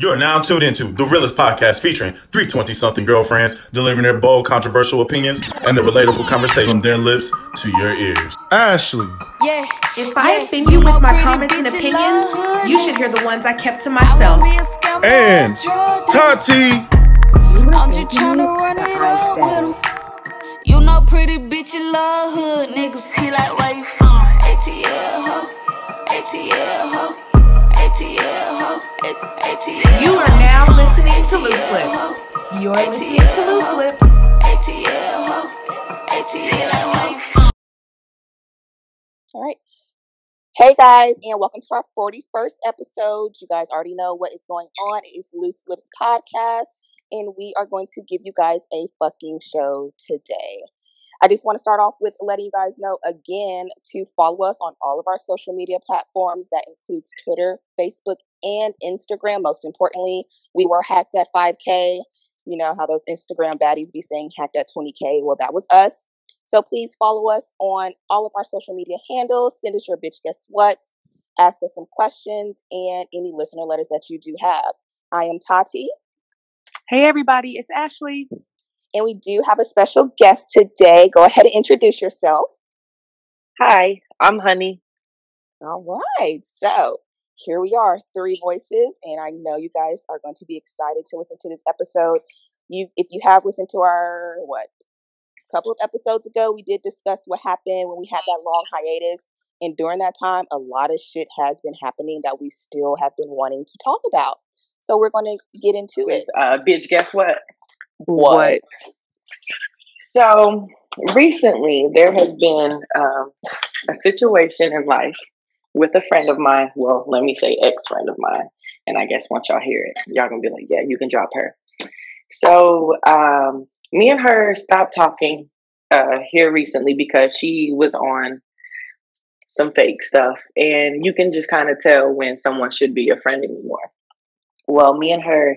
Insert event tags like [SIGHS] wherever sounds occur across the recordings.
You're now tuned into the realest podcast featuring 320 something girlfriends delivering their bold, controversial opinions and the relatable conversation from their lips to your ears. Ashley. Yeah. If I offend you with my comments and opinions, you should hear the ones I kept to myself. And Tati. I'm just trying to run it up with him. You know, pretty bitch, you love hood niggas. He like, where you from? ATL, ho. ATL, ho. You are now listening to Loose Lips. You're listening to Loose Lips. All right. Hey guys, and welcome to our 41st episode. You guys already know what is going on. It is Loose Lips Podcast, and we are going to give you guys a fucking show today. I just want to start off with letting you guys know again to follow us on all of our social media platforms. That includes Twitter, Facebook, and Instagram. Most importantly, we were hacked at 5K. You know how those Instagram baddies be saying hacked at 20K? Well, that was us. So please follow us on all of our social media handles. Send us your bitch guess what. Ask us some questions and any listener letters that you do have. I am Tati, Hey everybody, it's Ashley. And we do have a special guest today. Go ahead and introduce yourself. Hi, I'm Honey. All right. So here we are, three voices, and I know you guys are going to be excited to listen to this episode. You, if you have listened to our what couple of episodes ago, we did discuss what happened when we had that long hiatus, and during that time, a lot of shit has been happening that we still have been wanting to talk about. So we're going to get into it. Uh, bitch, guess what? What? So recently, there has been um, a situation in life with a friend of mine. Well, let me say ex friend of mine. And I guess once y'all hear it, y'all gonna be like, yeah, you can drop her. So um, me and her stopped talking uh, here recently because she was on some fake stuff, and you can just kind of tell when someone should be your friend anymore. Well, me and her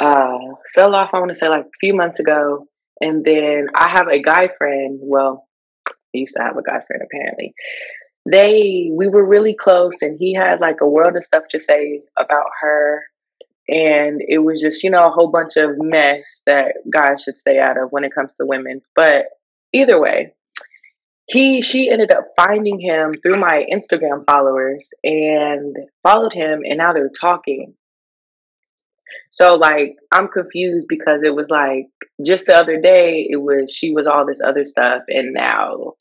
uh, fell off. I want to say like a few months ago, and then I have a guy friend. Well, I used to have a guy friend apparently. They we were really close, and he had like a world of stuff to say about her, and it was just you know a whole bunch of mess that guys should stay out of when it comes to women. But either way, he she ended up finding him through my Instagram followers and followed him, and now they're talking. So like I'm confused because it was like just the other day it was she was all this other stuff and now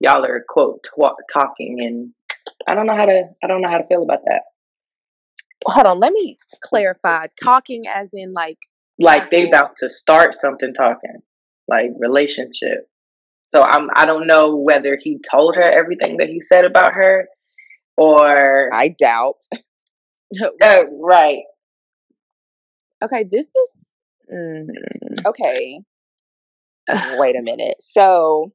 y'all are quote twa- talking and I don't know how to I don't know how to feel about that. hold on let me clarify talking as in like Like they about to start something talking like relationship. So I'm I don't know whether he told her everything that he said about her or I doubt. uh, right. Okay this is mm, Okay. Wait a minute. So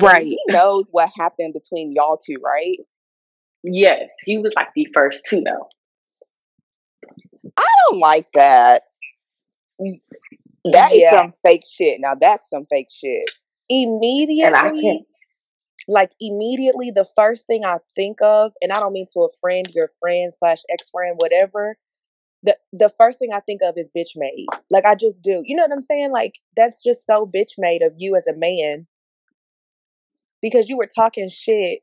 right he [LAUGHS] knows what happened between y'all two, right? Yes, he was like the first to know. I don't like that. That is Yeah. some fake shit. Now that's some fake shit. immediately And I can't like immediately the first thing I think of, and I don't mean to a friend, your friend slash ex friend, whatever. The the first thing I think of is bitch made. Like I just do. You know what I'm saying? Like that's just so bitch made of you as a man. Because you were talking shit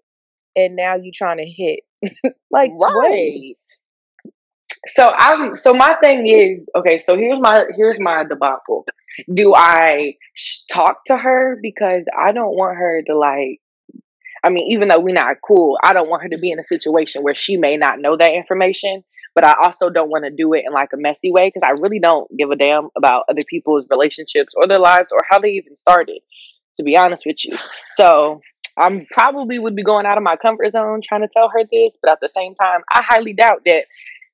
and now you trying to hit. [LAUGHS] like right. So I'm so my thing is okay. So here's my here's my debacle. Do I sh- talk to her because I don't want her to like? I mean, even though we're not cool, I don't want her to be in a situation where she may not know that information. But I also don't want to do it in like a messy way because I really don't give a damn about other people's relationships or their lives or how they even started. To be honest with you, so I'm probably would be going out of my comfort zone trying to tell her this, but at the same time, I highly doubt that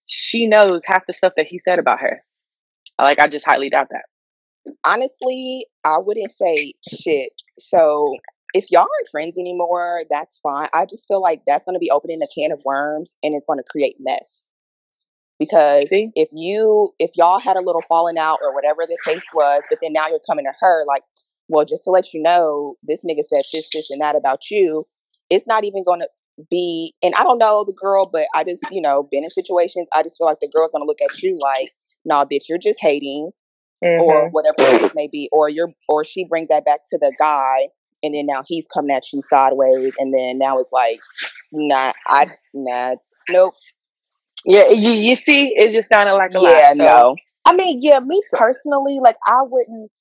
she knows half the stuff that he said about her. Like, I just highly doubt that. Honestly, I wouldn't say shit. So if y'all aren't friends anymore, that's fine. I just feel like that's going to be opening a can of worms and it's going to create mess. Because See? if you if y'all had a little falling out or whatever the case was, but then now you're coming to her like, well, just to let you know, this nigga said this, this, and that about you. It's not even going to be, and I don't know the girl, but I just, you know, been in situations. I just feel like the girl's gonna look at you like, "Nah, bitch, you're just hating," Mm-hmm. or whatever it may be, or you're, or she brings that back to the guy, and then now he's coming at you sideways, and then now it's like, nah, I, nah, nope, Yeah, you, you see, it just sounded like a yeah, lot. So no, I mean, yeah, me personally, like I wouldn't.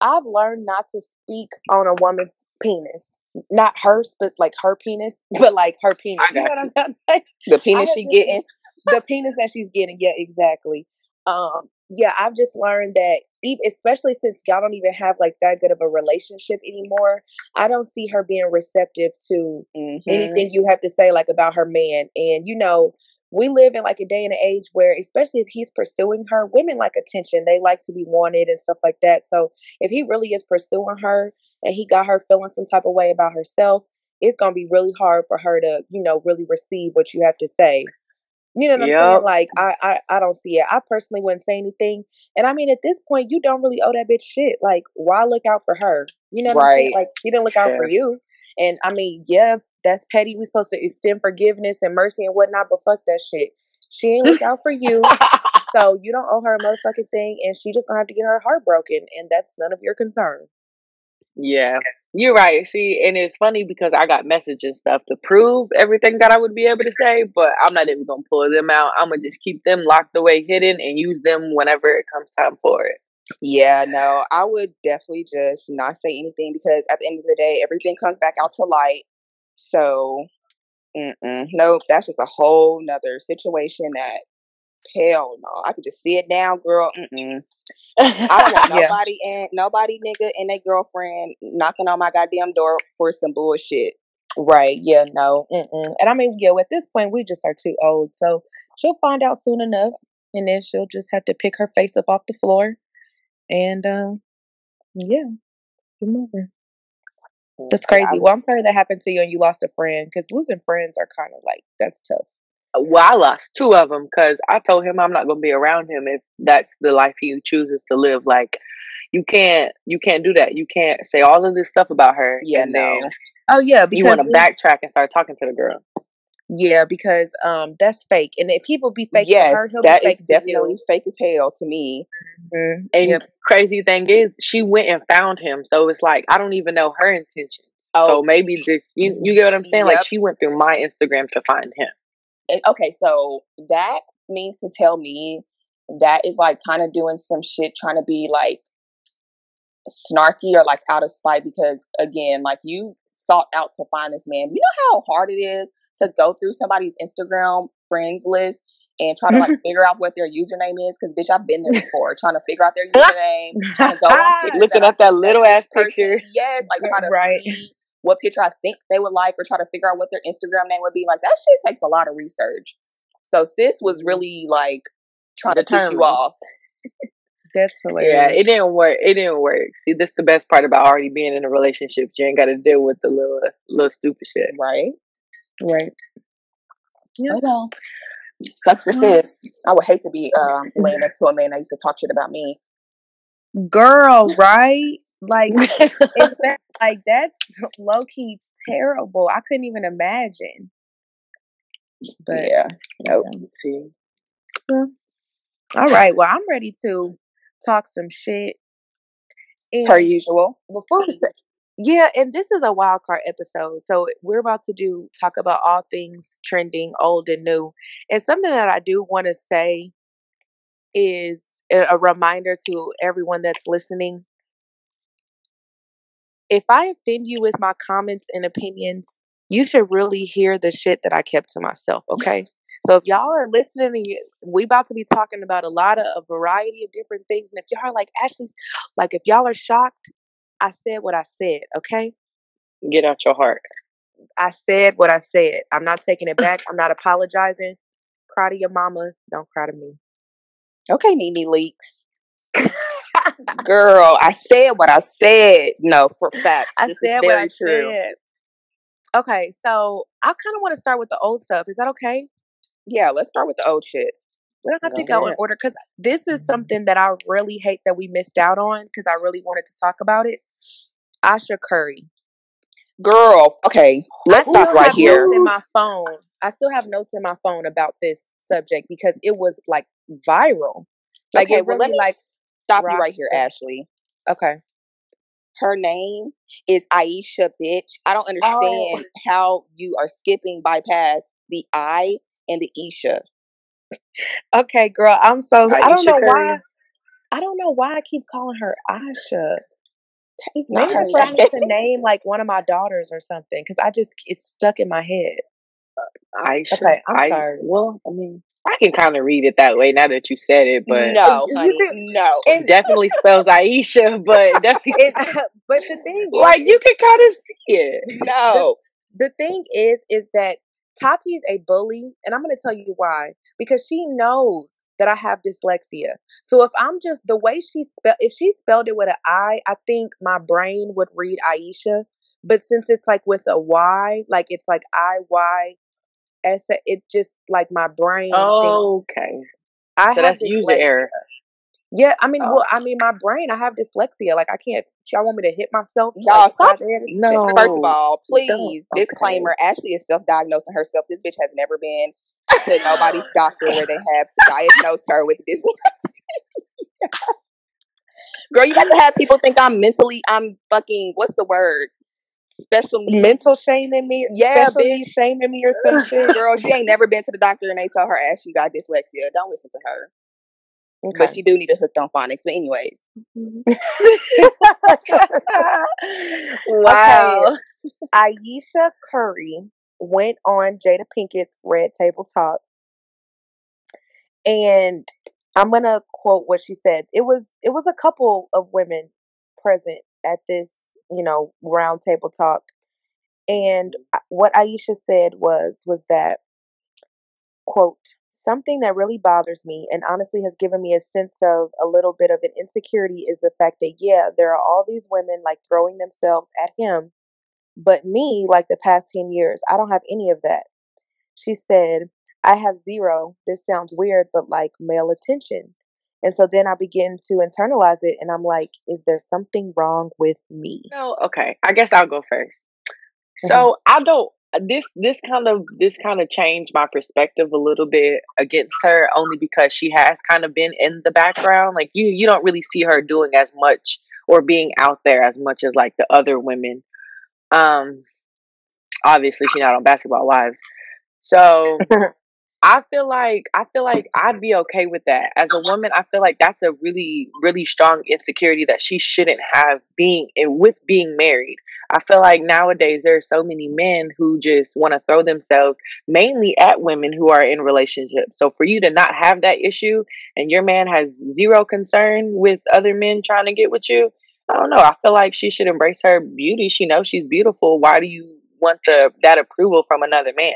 I've learned not to speak on a woman's penis, not hers, but like her penis, [LAUGHS] but like her penis. You know what I'm saying? the penis she getting, [LAUGHS] the penis that she's getting. Yeah, exactly. Um, yeah, I've just learned that, e- especially since y'all don't even have like that good of a relationship anymore. I don't see her being receptive to Mhm. anything you have to say like about her man. And you know, we live in like a day and an age where, especially if he's pursuing her, women like attention. They like to be wanted and stuff like that. So if he really is pursuing her and he got her feeling some type of way about herself, it's gonna be really hard for her to, you know, really receive what you have to say. You know what I'm saying? Like I, I, I don't see it. I personally wouldn't say anything. And I mean, at this point, you don't really owe that bitch shit. Like, why look out for her? You know what I'm saying? Right. Like, she didn't look out for you. And I mean, yeah, that's petty. We supposed to extend forgiveness and mercy and whatnot, but fuck that shit. She ain't look out for [LAUGHS] you, so you don't owe her a motherfucking thing, and she just gonna have to get her heart broken, and that's none of your concern. Yeah, you're right. See, and it's funny because I got message and stuff to prove everything that I would be able to say, but I'm not even gonna pull them out. I'm gonna just keep them locked away, hidden, and use them whenever it comes time for it. Yeah, no, I would definitely just not say anything because at the end of the day, everything comes back out to light. So, nope, that's just a whole nother situation that, hell no, I could just see it now, girl. Mm-mm. I don't want [LAUGHS] Yeah. nobody and nobody nigga and their girlfriend knocking on my goddamn door for some bullshit. Right? Yeah. No. Mm-mm. And I mean, yeah. At this point, we just are too old, so she'll find out soon enough, and then she'll just have to pick her face up off the floor, and um, yeah, keep moving. That's crazy. Well, I'm sorry that happened to you and you lost a friend because losing friends are kind of like that's tough. Uh, well, I lost two of them because I told him I'm not gonna be around him if that's the life he chooses to live. Like, you can't, you can't do that. You can't say all of this stuff about her. Yeah, and no. then Oh yeah, because you want to backtrack and start talking to the girl. Yeah, because um, that's fake, and if people be fake yes, to her, he'll that be is fake definitely to fake as hell to me. you. Mhm. And Yep. crazy thing is, she went and found him. So it's like I don't even know her intention. Oh, So maybe this, you, you get what I'm saying? Like she went through my Instagram to find him. And- okay, so that means to tell me that is like kind of doing some shit, trying to be like snarky or like out of spite because again, like you sought out to find this man. You know how hard it is to go through somebody's Instagram friends list and try to like [LAUGHS] figure out what their username is because bitch, I've been there before, trying to figure out their username, [LAUGHS] trying to go on ah, Looking at that little ass person- picture. Yes, like try to Right. see what picture I think they would like or try to figure out what their Instagram name would be. Like that shit takes a lot of research. So sis was mm. really like trying to piss you off. That's hilarious. Yeah, it didn't work. It didn't work. See, this is the best part about already being in a relationship. You ain't got to deal with the little, little stupid shit. Right? right. Oh well. Sucks for sis. I would hate to be um, [LAUGHS] laying next to a man that used to talk shit about me. Girl, right? Like, it's [LAUGHS] that, like that's low key terrible. I couldn't even imagine. But yeah. Nope. See, all right, well, I'm ready to talk some shit. And Per usual. before we say, yeah, and this is a wild card episode. So we're about to do talk about all things trending, old and new. And something that I do want to say is a a reminder to everyone that's listening. If I offend you with my comments and opinions, you should really hear the shit that I kept to myself, [LAUGHS] okay? So if y'all are listening, we about to be talking about a lot of a variety of different things. And if y'all are like Ashley's, like if y'all are shocked, I said what I said, okay? get out your heart. I said what I said. I'm not taking it back. I'm not apologizing. Cry to your mama. Don't cry to me. Okay, Nene Leakes. [LAUGHS] Girl, I said what I said. No, for facts. I this said what I true. said. Okay, so I kind of want to start with the old stuff. Is that okay? Yeah, let's start with the old shit. We don't have to Go in order because this is mm-hmm. something that I really hate that we missed out on because I really wanted to talk about it. Asha Curry. Girl, okay, let's stop right here. in my phone. I still have notes in my phone about this subject because it was like viral. Like okay, it really let me like stop you right here, the- Ashley. okay. Her name is Aisha, bitch. I don't oh. understand how you are skipping bypass the I and the Isha. Okay, girl. I'm so I don't know Curry. why. I don't know why I keep calling her Aisha. It's not Maybe her it's for me name. to name like one of my daughters or something because I just it's stuck in my head. Uh, Aisha. Okay, I'm I, sorry. Well, I mean, I can kind of read it that way now that you said it, but no, You honey, see- no. it [LAUGHS] definitely spells Aisha, but it definitely It, [LAUGHS] but the thing [LAUGHS] is, like you can kind of see it. No. the thing is is that Tati's a bully, and I'm going to tell you why. Because she knows that I have dyslexia. So if I'm just the way she spelled, if she spelled it with an I, I think my brain would read Aisha. But since it's like with a Y, like it's like I Y S, it just like my brain. thinks, Okay, I so have that's user dyslexia. error. Yeah, I mean, Oh. well, I mean, my brain, I have dyslexia. Like I can't. Y'all want me to hit myself? Y'all, like, stop. upside the head or some No. First of all, please, Okay. disclaimer: Ashley is self-diagnosing herself. This bitch has never been to nobody's doctor where they have diagnosed her with dyslexia. [LAUGHS] Girl, you got to have people think I'm mentally. I'm fucking. What's the word? Special needs. mental shaming me, Yeah, special needs shaming me or some [LAUGHS] shit. Girl, she ain't never been to the doctor and they tell her Ashley got dyslexia. Don't listen to her. Okay. But she do need a hooked on phonics. But anyways, mm-hmm. [LAUGHS] wow. Aisha Curry went on Jada Pinkett's Red Table Talk, and I'm gonna quote what she said. It was it was a couple of women present at this, you know, round table talk, and mm-hmm. what Aisha said was was that quote something that really bothers me and honestly has given me a sense of a little bit of an insecurity is the fact that yeah there are all these women like throwing themselves at him but me like the past 10 years i don't have any of that. She said i have zero this sounds weird but like male attention. And so then i begin to internalize it and i'm like is there something wrong with me? So okay, I guess I'll go 1st mm-hmm. So I don't. This this kind of this kind of changed my perspective a little bit against her only because she has kind of been in the background. Like you you don't really see her doing as much or being out there as much as like the other women. Um, obviously she's not on Basketball Wives, so [LAUGHS] I feel like I feel like I'd be okay with that. As a woman, I feel like that's a really, really strong insecurity that she shouldn't have being and with being married. I feel like nowadays there are so many men who just want to throw themselves mainly at women who are in relationships. So for you to not have that issue and your man has zero concern with other men trying to get with you, I don't know. I feel like she should embrace her beauty. She knows she's beautiful. Why do you want the that approval from another man?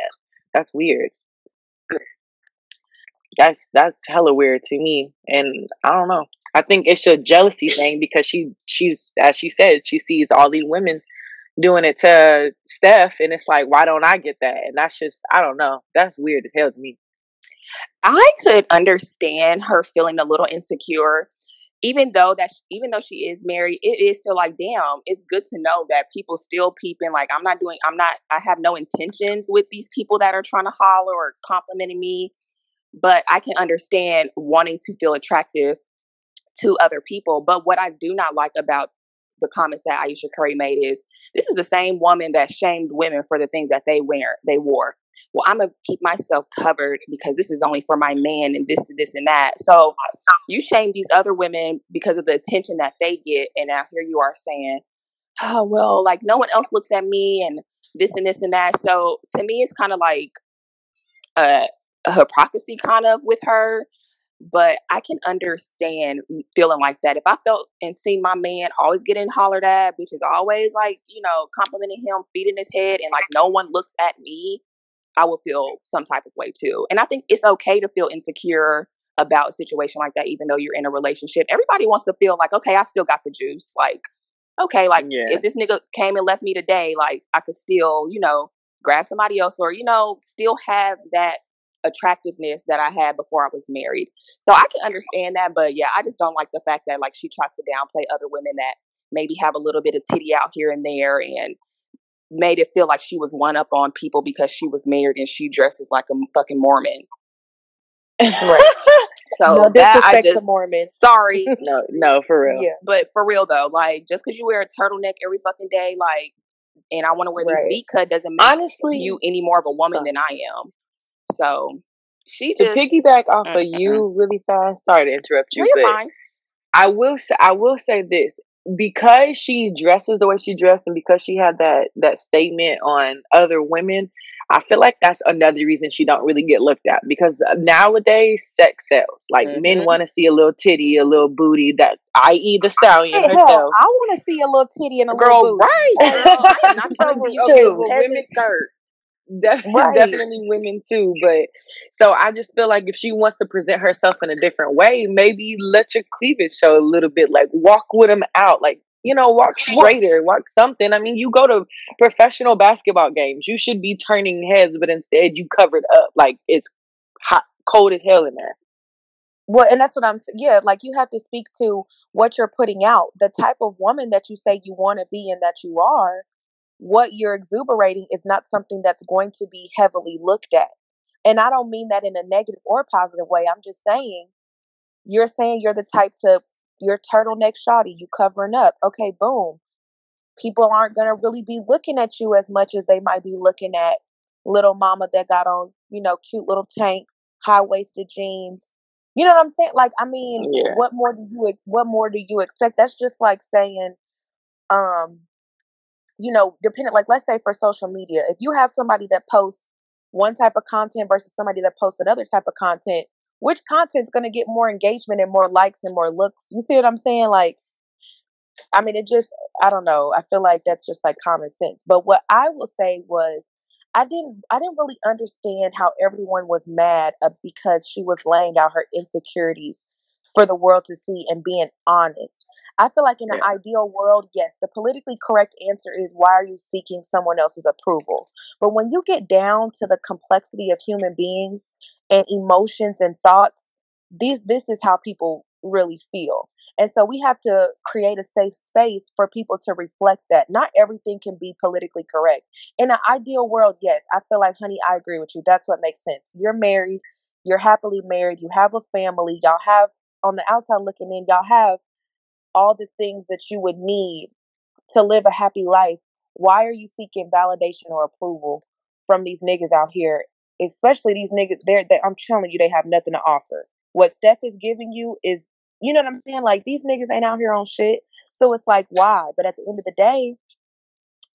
That's weird that's that's hella weird to me and i don't know i think it's a jealousy thing because she she's as she said she sees all these women doing it to steph and it's like why don't i get that and that's just i don't know that's weird as hell to me I could understand her feeling a little insecure, even though that even though she is married. It is still like, damn, it's good to know that people still peeping. Like, I'm not doing, I'm not, I have no intentions with these people that are trying to holler or complimenting me, but I can understand wanting to feel attractive to other people. But what I do not like about the comments that Aisha Curry made is this is the same woman that shamed women for the things that they wear they wore. Well, I'm gonna keep myself covered because this is only for my man and this and this and that. So you shame these other women because of the attention that they get, and now here you are saying, "Oh well, like no one else looks at me and this and this and that." So to me, it's kind of like a, a hypocrisy, kind of with her but I can understand feeling like that. If I felt and seen my man always getting hollered at, which is always like, you know, complimenting him, feeding his head, and like no one looks at me, I would feel some type of way too. And I think it's okay to feel insecure about a situation like that, even though you're in a relationship. Everybody wants to feel like, okay, I still got the juice. Like, okay, like Yeah. if this nigga came and left me today, like I could still, you know, grab somebody else or, you know, still have that attractiveness that I had before I was married. So I can understand that, but yeah, I just don't like the fact that like she tries to downplay other women that maybe have a little bit of titty out here and there and made it feel like she was one up on people because she was married and she dresses like a fucking Mormon. Right. [LAUGHS] So no that I to just Mormons. sorry, [LAUGHS] no, no, for real. Yeah. but for real though, like just because you wear a turtleneck every fucking day, like, and I want to wear Right. this V cut doesn't make Honestly, you any more of a woman sorry. than I am. So she to just piggyback off of Mm-mm-mm. you really fast. Sorry to interrupt No, you, you're but fine. I will say I will say this because she dresses the way she dressed and because she had that that statement on other women. I feel like that's another reason she don't really get looked at because uh, nowadays sex sells. Like men Mhm. want to see a little titty, a little booty. That i.e. the stallion Shit, hell, herself. I want to see a little titty and a Girl, little booty. right, girl. I am not [LAUGHS] trying to see you True. in skirt. Def- [LAUGHS] Right. definitely women too but so i just feel like if she wants to present herself in a different way maybe let your cleavage show a little bit like walk with them out like you know [LAUGHS] walk straighter walk something i mean you go to professional basketball games you should be turning heads but instead you covered up like it's hot cold as hell in there Well, and that's what I'm. Yeah, like you have to speak to what you're putting out, the type of woman that you say you want to be and that you are. What you're exuberating is not something that's going to be heavily looked at, and I don't mean that in a negative or positive way. I'm just saying, you're saying you're the type to your turtleneck shoddy, you covering up. Okay, boom. People aren't gonna really be looking at you as much as they might be looking at little mama that got on, you know, cute little tank, high waisted jeans. You know what I'm saying? Like, I mean, Yeah. what more do you what more do you expect? That's just like saying, um, you know, depending like let's say for social media, if you have somebody that posts one type of content versus somebody that posts another type of content, which content's gonna get more engagement and more likes and more looks? You see what I'm saying? Like, I mean, it just, I don't know. I feel like that's just like common sense. But what I will say was, I didn't, I didn't really understand how everyone was mad uh, because she was laying out her insecurities for the world to see and being honest. I feel like in an Yeah. ideal world, yes, the politically correct answer is why are you seeking someone else's approval? But when you get down to the complexity of human beings and emotions and thoughts, these this is how people really feel. And so we have to create a safe space for people to reflect that. Not everything can be politically correct. In an ideal world, yes, I feel like, honey, I agree with you. That's what makes sense. You're married, you're happily married, you have a family, y'all have, on the outside looking in, y'all have all the things that you would need to live a happy life. Why are you seeking validation or approval from these niggas out here? Especially these niggas, they're, they, I'm telling you, they have nothing to offer. What Steph is giving you is you know what I'm saying? Like these niggas ain't out here on shit. So it's like, why? But at the end of the day,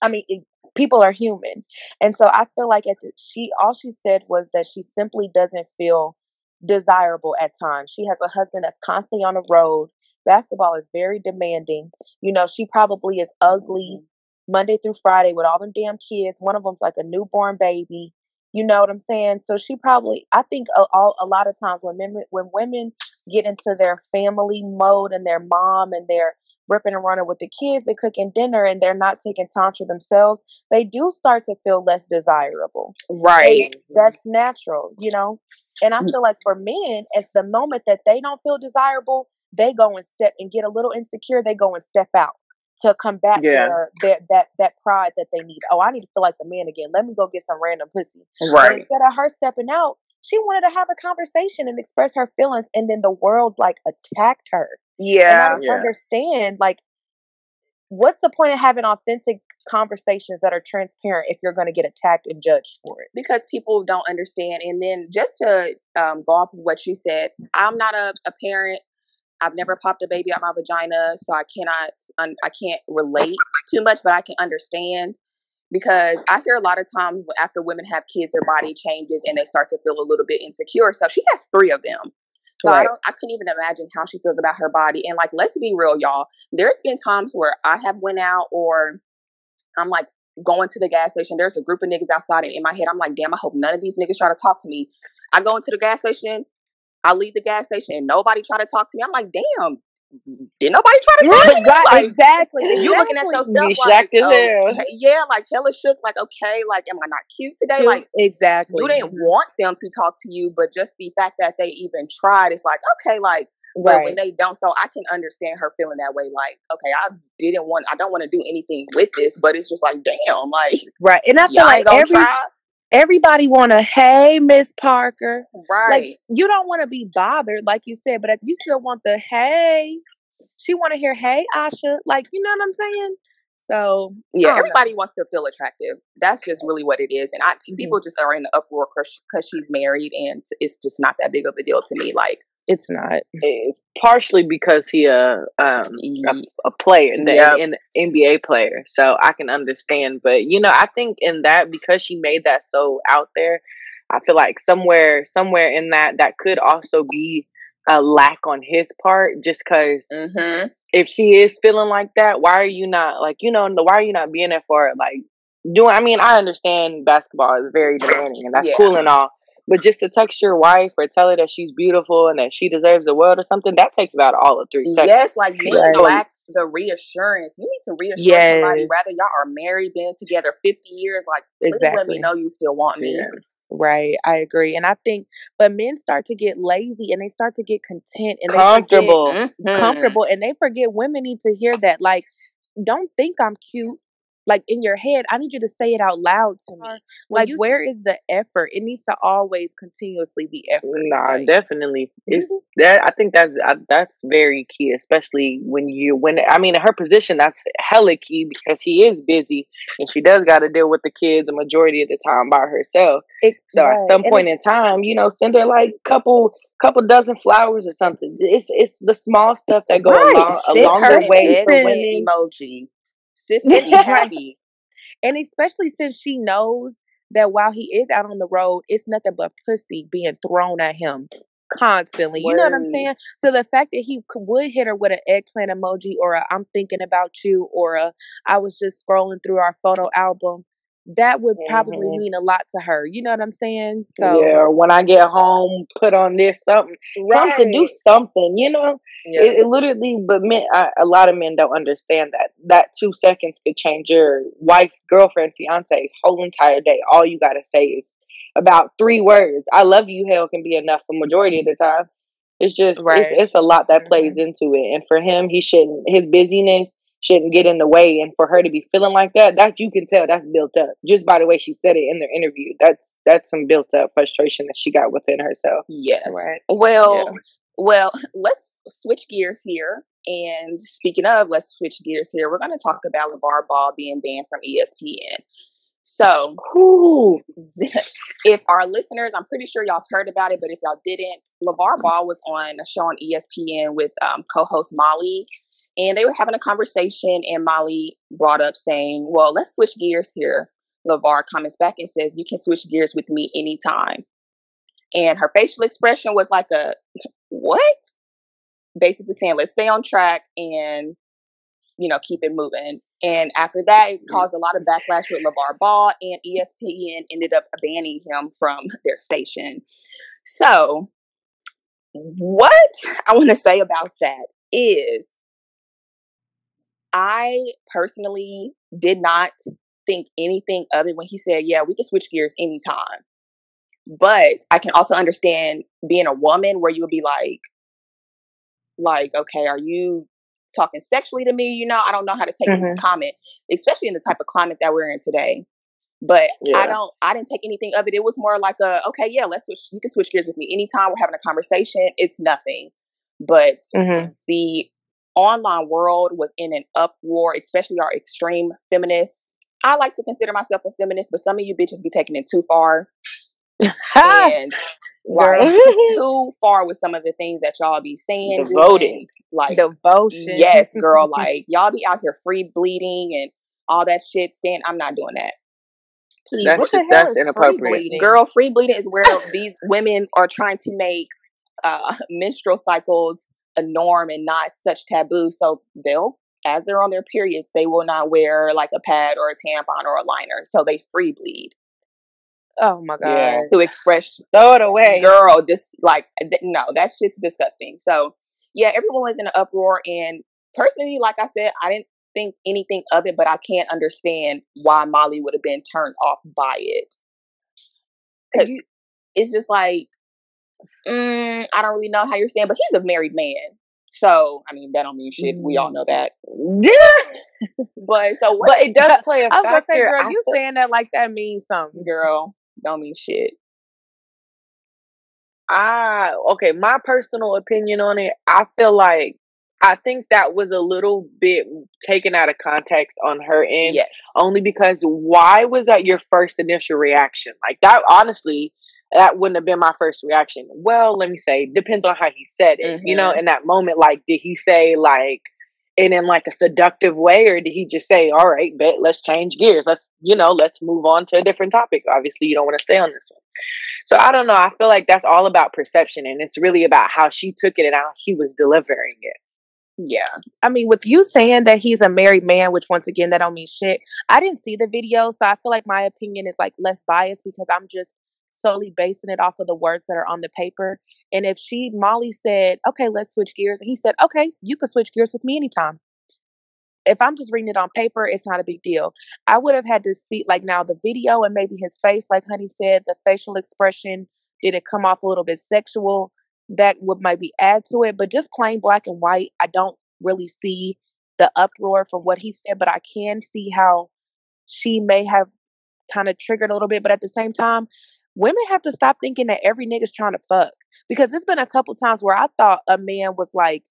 I mean, it, people are human, and so I feel like at the, she all she said was that she simply doesn't feel desirable at times. She has a husband that's constantly on the road. Basketball is very demanding. You know, she probably is ugly mm-hmm. Monday through Friday with all them damn kids. One of them's like a newborn baby. You know what I'm saying? So she probably, I think, a, all, a lot of times when women when women get into their family mode and their mom and they're ripping and running with the kids and cooking dinner and they're not taking time for themselves, they do start to feel less desirable. Right. They- that's natural, you know. And I mm. feel like for men, it's the moment that they don't feel desirable, they go and step and get a little insecure. They go and step out to combat Yeah. their, their that that pride that they need. Oh, I need to feel like the man again. Let me go get some random pussy. But Right. instead of her stepping out, she wanted to have a conversation and express her feelings, and then the world like attacked her. And I Yeah. don't Yeah. understand like what's the point of having authentic conversations that are transparent if you're going to get attacked and judged for it? because people don't understand. And then just to um, go off of what you said, I'm not a, a parent. I've never popped a baby out my vagina, so I cannot, un- I can't relate too much, but I can understand because I hear a lot of times after women have kids, their body changes and they start to feel a little bit insecure. So she has three of them. So I Right. don't, I couldn't even imagine how she feels about her body. And like, let's be real, y'all. There's been times where I have went out or I'm like going to the gas station. There's a group of niggas outside, and in my head, I'm like, damn, I hope none of these niggas try to talk to me. I go into the gas station. I leave the gas station, and nobody try to talk to me. I'm like, damn, did nobody try to talk to me? Like, exactly. you looking at exactly. yourself Be like, shocked as hell. yeah, like hella shook, like, okay, like, am I not cute today? Too- Like, exactly. you didn't want them to talk to you, but just the fact that they even tried, it's like, okay, like, But when they don't, so I can understand her feeling that way. Like, okay, I didn't want, I don't want to do anything with this, but it's just like, damn, like, Right. And I feel like every try, everybody wanna, hey, Miss Parker. right? Like you don't want to be bothered, like you said, but you still want the hey. She want to hear hey, Asha. Like you know what I'm saying? So yeah, don't know. everybody wants to feel attractive. That's just really what it is. And I Mm-hmm. people just are in the uproar because she's married, and it's just not that big of a deal to me. Like, It's not. It's partially because he a um a, a player, the Yep. an NBA player, so I can understand. But you know, I think in that because she made that so out there, I feel like somewhere somewhere in that that could also be a lack on his part, just because mhm. if she is feeling like that, why are you not like you know why are you not being there for it? Like doing. I mean, I understand basketball is very demanding, and that's Yeah. cool and all. But just to text your wife or tell her that she's beautiful and that she deserves the world or something, that takes about all of three seconds. Yes, like men Right. lack the reassurance. You need to reassure somebody, Yes. whether y'all are married, been together fifty years. Like, please let me know you still want me. Yeah. Right. I agree. And I think but men start to get lazy and they start to get content and they Comfortable. Mhm. comfortable and they forget women need to hear that. Like, don't think I'm cute. Like in your head, I need you to say it out loud to me. When Like, you- where is the effort? It needs to always continuously be effort. Nah, Like, definitely. It's Mhm. that. I think that's uh, that's very key, especially when you when I mean in her position that's hella key because he is busy and she does got to deal with the kids a majority of the time by herself. it- So right. at some point it- in time, you know, send her like a couple couple dozen flowers or something. It's it's the small stuff that go Right. along Send along her the way for Egg women. emoji. Sis will be happy. And especially since she knows that while he is out on the road, it's nothing but pussy being thrown at him constantly. You know what I'm saying? So the fact that he would hit her with an eggplant emoji or a I'm thinking about you or a I was just scrolling through our photo album, that would probably Mhm. mean a lot to her. You know what I'm saying? So yeah, or when I get home, put on this something. Something, do something. You know, Yeah. it, it literally. But men, I, a lot of men don't understand that. That two seconds could change your wife, girlfriend, fiance's whole entire day. All you gotta say is about three words. I love you. Hell can be enough for majority of the time. It's just it's Right. it's a lot that plays into it. And for him, he shouldn't. His busyness shouldn't get in the way. And for her to be feeling like that, that you can tell that's built up just by the way she said it in the interview. That's that's some built up frustration that she got within herself. Yes. Right. Well, Yeah. well, [LAUGHS] let's switch gears here. And speaking of, let's switch gears here. We're going to talk about LeVar Ball being banned from ESPN. So, Whew. [LAUGHS] if our listeners, I'm pretty sure y'all heard about it, but if y'all didn't, LeVar Ball was on a show on ESPN with um, co host Molly, and they were having a conversation, and Molly brought up saying, Well, let's switch gears here. LeVar comments back and says, You can switch gears with me anytime. And her facial expression was like a, [LAUGHS] What? Basically saying, Let's stay on track and, you know, keep it moving. And after that, it mm-hmm. caused a lot of backlash with LeVar Ball, and ESPN ended up banning him from [LAUGHS] their station. So, what I want to say about that is I personally did not think anything other when he said, Yeah, we can switch gears anytime. But I can also understand being a woman where you would be like, like, okay, are you talking sexually to me? You know, I don't know how to take this comment, especially in the type of climate that we're in today. But Yeah. I don't I didn't take anything of it. It was more like a, okay, yeah, let's switch you can switch gears with me anytime we're having a conversation. It's nothing. But Mhm. the online world was in an uproar, especially our extreme feminists. I like to consider myself a feminist, but some of you bitches be taking it too far. [LAUGHS] and like [LAUGHS] too far with some of the things that y'all be saying. Devoted. doing. Like Devotion. yes, girl, [LAUGHS] like y'all be out here free bleeding and all that shit. Stand I'm not doing that. Please That's What the just, hell that's is free inappropriate. bleeding? Girl, free bleeding is where these women are trying to make uh, menstrual cycles a norm and not such taboo. So they'll, as they're on their periods, they will not wear like a pad or a tampon or a liner. So they free bleed Oh my god. Yeah. to express, Throw it away. girl, Just like, th- no, that shit's disgusting. So yeah, everyone was in an uproar. And personally, like I said, I didn't think anything of it, but I can't understand why Molly would have been turned off by it. 'Cause it's just like Mm, I don't really know how you're saying, but he's a married man. So I mean, that don't mean shit. We all know that. Yeah, [LAUGHS] But so what, but it does [LAUGHS] play a I was gonna say, factor. girl, you feel- saying that like that means something. girl don't mean shit. I okay, my personal opinion on it, I feel like I think that was a little bit taken out of context on her end. Yes. Only because why was that your first initial reaction? Like that honestly, that wouldn't have been my first reaction. Well, let me say, depends on how he said it. You know, mm-hmm. in that moment, like did he say like it in like a seductive way or did he just say, All right, bet let's change gears. Let's you know, let's move on to a different topic. Obviously you don't want to stay on this one. So I don't know. I feel like that's all about perception and it's really about how she took it and how he was delivering it. Yeah. I mean, with you saying that he's a married man, which once again that don't mean shit. I didn't see the video, so I feel like my opinion is like less biased because I'm just solely basing it off of the words that are on the paper. And if she Molly said, "Okay, let's switch gears," and he said, "Okay, you can switch gears with me anytime." If I'm just reading it on paper, it's not a big deal. I would have had to see like now the video and maybe his face, like Honey said, the facial expression. Did it come off a little bit sexual? That would maybe add to it, but just plain black and white, I don't really see the uproar from what he said, but I can see how she may have kind of triggered a little bit. But at the same time, women have to stop thinking that every nigga's trying to fuck because there's been a couple times where I thought a man was like,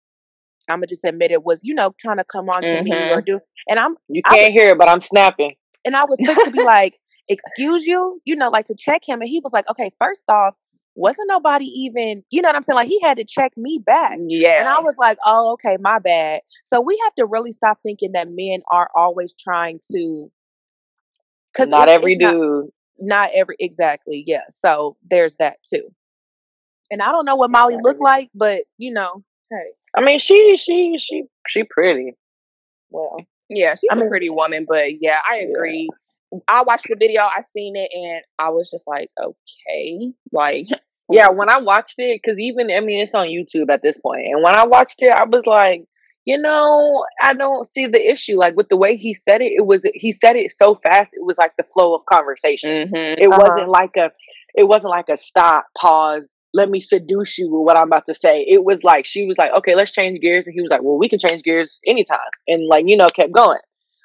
I'm gonna just admit it was, you know, trying to come on to me or mm-hmm. do, and I'm You can't hear it, but I'm snapping. and I was quick to be [LAUGHS] like, excuse you, you know, like to check him. And he was like, okay, first off, wasn't nobody even, you know what I'm saying? Like he had to check me back. Yeah. And I was like, oh, okay, my bad. So we have to really stop thinking that men are always trying to. Cause Not every it's not- dude. Not, every, exactly. Yeah. So there's that too. And I don't know what Molly looked like, but you know, hey, I mean, she, she, she, she pretty. well, Yeah, she's I a mean- pretty woman, but yeah, I agree. I watched the video, I seen it, and I was just like, okay, like, Yeah, [LAUGHS] when I watched it, because even I mean, it's on YouTube at this point, and when I watched it, I was like, you know, I don't see the issue. Like with the way he said it, it was he said it so fast, it was like the flow of conversation. mhm. It Uh-huh. wasn't like a, it wasn't like a stop, pause. Let me seduce you with what I'm about to say. It was like she was like, okay, let's change gears, and he was like, well, we can change gears anytime, and like you know, kept going.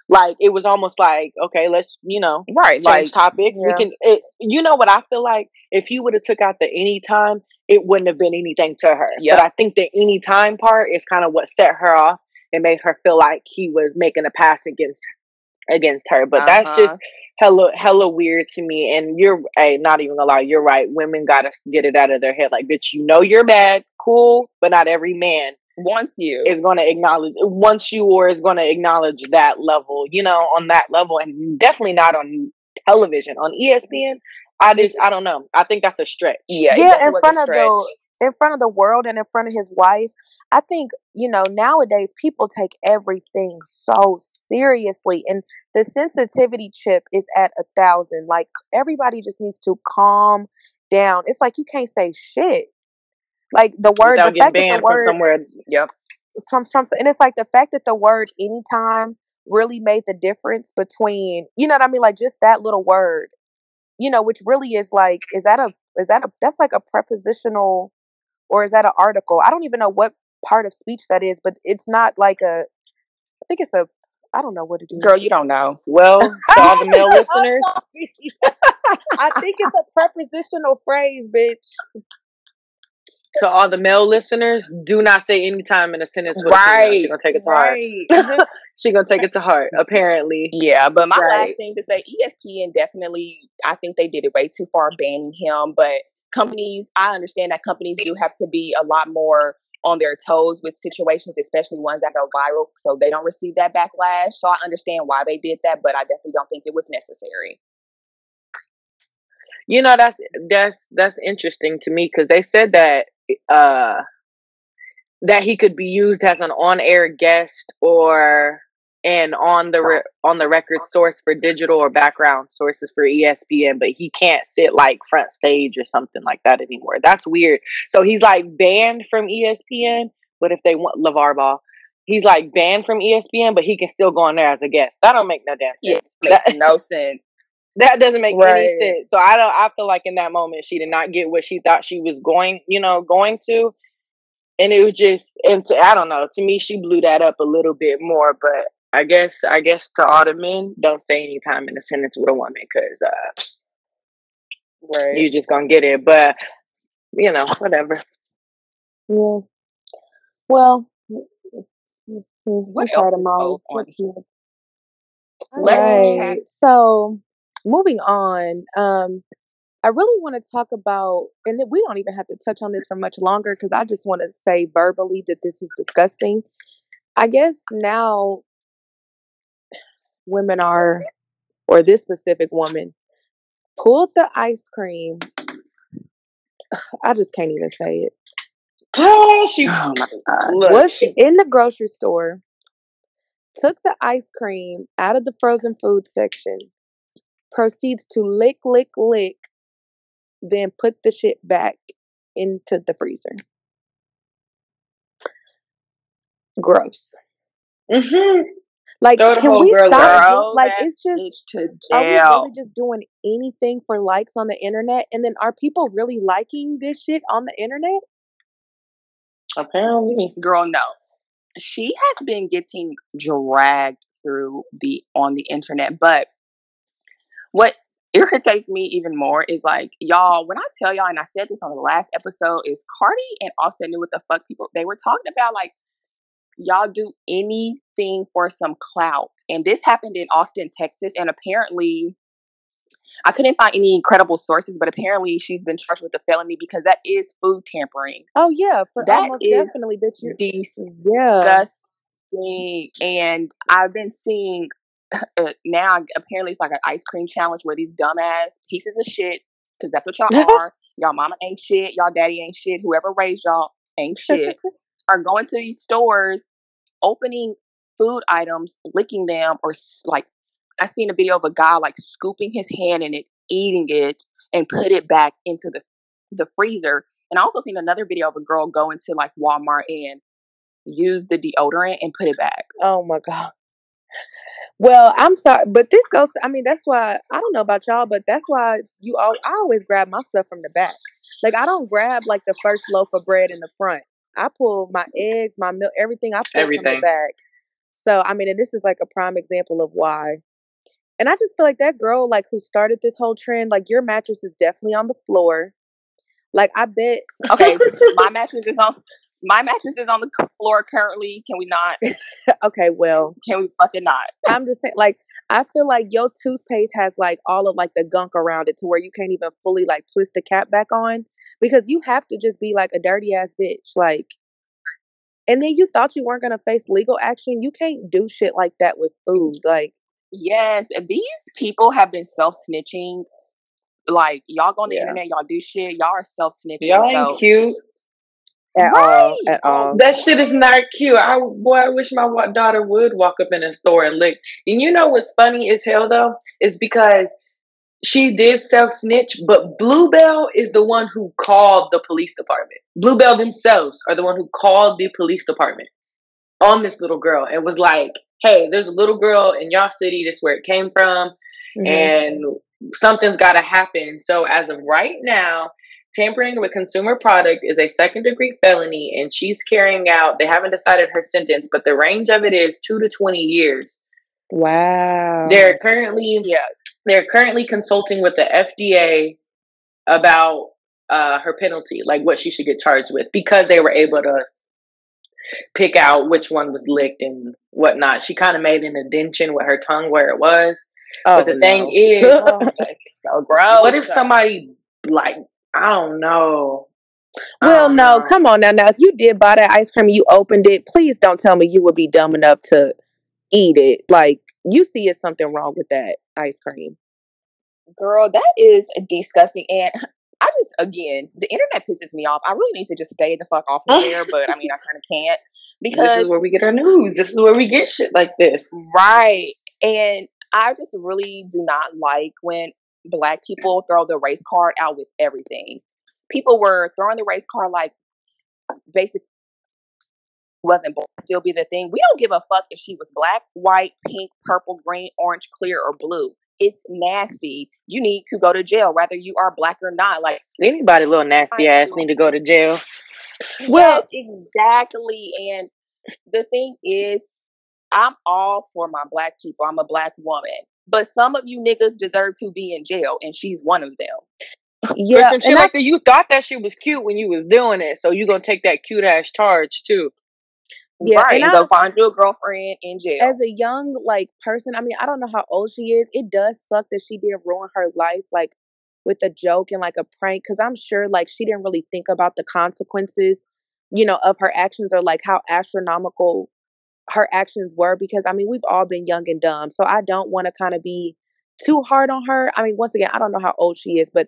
Like it was almost like, okay, let's you know, right, change like, topics. yeah. We can. It, you know what I feel like? If he would have took out the anytime, it wouldn't have been anything to her. Yep. But I think the anytime part is kind of what set her off and made her feel like he was making a pass against against her. But that's Uh-huh. just hella hella weird to me. And you're hey, not even gonna lie, you're right. Women gotta get it out of their head. Like, bitch, you know you're bad, cool, but not every man wants you. is going to acknowledge once you or is going to acknowledge that level you know on that level and definitely not on television on espn i just i don't know i think that's a stretch yeah, yeah, in front of the in front of the world and in front of his wife. I think you know nowadays people take everything so seriously, and the sensitivity chip is at a thousand. Like everybody just needs to calm down. It's like you can't say shit. Like the word, without the fact that the word somewhere Yep. from from and it's like the fact that the word anytime really made the difference between you know what I mean like just that little word you know which really is like is that a is that a that's like a prepositional or is that an article? I don't even know what part of speech that is but it's not like a I think it's a I don't know what it is. Girl, you don't know. well [LAUGHS] to all the male listeners [LAUGHS] I think it's a prepositional phrase bitch to all the male listeners do not say anytime in a sentence with. Right. she's gonna take it to heart mm-hmm. [LAUGHS] she's gonna take it to heart apparently Yeah, but my Right. last thing to say, ESPN definitely, I think they did it way too far banning him. But companies, I understand that companies do have to be a lot more on their toes with situations, especially ones that go viral, so they don't receive that backlash. So I understand why they did that, but I definitely don't think it was necessary. You know that's that's that's interesting to me because they said that uh that he could be used as an on-air guest or an on the re- on the record source for digital or background sources for ESPN, but he can't sit like front stage or something like that anymore. That's weird. So he's like banned from ESPN, but if they want LeVar Ball, he's like banned from ESPN, but he can still go on there as a guest. That don't make no damn Yeah, sense. makes That- [LAUGHS] no sense. That doesn't make Right. any sense. So I don't. I feel like in that moment she did not get what she thought she was going, you know, going to, and it was just. And to, I don't know. To me, she blew that up a little bit more. But I guess, I guess to all the men, don't say any time in a sentence with a woman because uh, Right. you just gonna get it. But you know, whatever. Yeah. Well, What else is old on here? Let's Right. chat. So, moving on, um, I really want to talk about, and we don't even have to touch on this for much longer because I just want to say verbally that this is disgusting. I guess now women are, or this specific woman, pulled the ice cream. I just can't even say it. Oh, she Oh my god. look. was she- in the grocery store, took the ice cream out of the frozen food section, proceeds to lick, lick, lick, then put the shit back into the freezer. Gross. Mhm. Like, Throw can we stop? Throw like, it's just. Are we really just doing anything for likes on the internet? And then are people really liking this shit on the internet? Apparently. Girl, no. She has been getting dragged through the on the internet, but what irritates me even more is like y'all when I tell y'all and I said this on the last episode is Cardi and Offset knew what the fuck people they were talking about like y'all do anything for some clout and this happened in Austin Texas and apparently I couldn't find any credible sources but apparently she's been charged with a felony because that is food tampering Oh yeah, for That is definitely, bitch. You, yeah. disgusting. And I've been seeing [LAUGHS] Uh, now, apparently, it's like an ice cream challenge where these dumbass pieces of shit, because that's what y'all [LAUGHS] are. y'all mama ain't shit. Y'all daddy ain't shit. Whoever raised y'all ain't shit. [LAUGHS] are going to these stores, opening food items, licking them, or like I seen a video of a guy like scooping his hand in it, eating it, and put it back into the the freezer. And I also seen another video of a girl go into like Walmart and use the deodorant and put it back. Oh my god. Well, I'm sorry, but this goes. I mean, that's why I don't know about y'all, but that's why you all. I always grab my stuff from the back. Like I don't grab like the first loaf of bread in the front. I pull my eggs, my milk, everything. I pull everything. from the back. So I mean, and this is like a prime example of why. And I just feel like that girl, like who started this whole trend, like your mattress is definitely on the floor. Like I bet. Okay, [LAUGHS] my mattress is on my mattress is on the floor currently. Can we not? [LAUGHS] okay, well, Can we fucking not? I'm just saying, like, I feel like your toothpaste has like all of like the gunk around it to where you can't even fully like twist the cap back on because you have to just be like a dirty ass bitch. Like, and then you thought you weren't gonna face legal action. You can't do shit like that with food. Like, Yes, these people have been self snitching. Like y'all go on the Yeah. internet, y'all do shit. Y'all are self snitching. Y'all ain't so cute. At Right. all, at all. That shit is not cute. I boy, I wish my wa- daughter would walk up in a store and lick. And you know what's funny as hell though is because she did self snitch, but Blue Bell is the one who called the police department. Blue Bell themselves are the one who called the police department on this little girl and was like, "Hey, there's a little girl in y'all city. This is where it came from, Mhm. and something's got to happen." So as of right now. Tampering with consumer product is a second degree felony, and she's carrying out. They haven't decided her sentence, but the range of it is two to twenty years. Wow. They're currently yeah. they're currently consulting with the FDA about uh, her penalty, like what she should get charged with, because they were able to pick out which one was licked and whatnot. She kind of made an indention with her tongue where it was. Oh, but the thing is, [LAUGHS] Oh, so gross. what if somebody like I don't know. I Well, don't no, know. come on now. Now, if you did buy that ice cream and you opened it, please don't tell me you would be dumb enough to eat it. Like, you see, it's something wrong with that ice cream. girl, that is disgusting. And [LAUGHS] I just, again, the internet pisses me off. I really need to just stay the fuck off of [LAUGHS] there, but I mean, I kind of can't Because This because is where we get our news. This is where we get shit like this. Right. And I just really do not like when black people throw the race card out with everything. People were throwing the race card like basic wasn't born still be the thing. We don't give a fuck if she was black, white, pink, purple, green, orange, clear, or blue. it's nasty. You need to go to jail, whether you are black or not. Like Anybody little nasty ass need to go to jail. Well, yes, exactly. And the thing is, I'm all for my black people. I'm a black woman. But some of you niggas deserve to be in jail, and she's one of them. [LAUGHS] Yeah, shit like that. You thought that she was cute when you was doing it, so you gonna take that cute ass charge too. Yeah, right. and go find you a girlfriend in jail. As a young like person, I mean, I don't know how old she is. It does suck that she did ruin her life like with a joke and like a prank because I'm sure like she didn't really think about the consequences, you know, of her actions or like how astronomical her actions were because I mean, we've all been young and dumb. So I don't want to kind of be too hard on her. I mean, once again, I don't know how old she is, but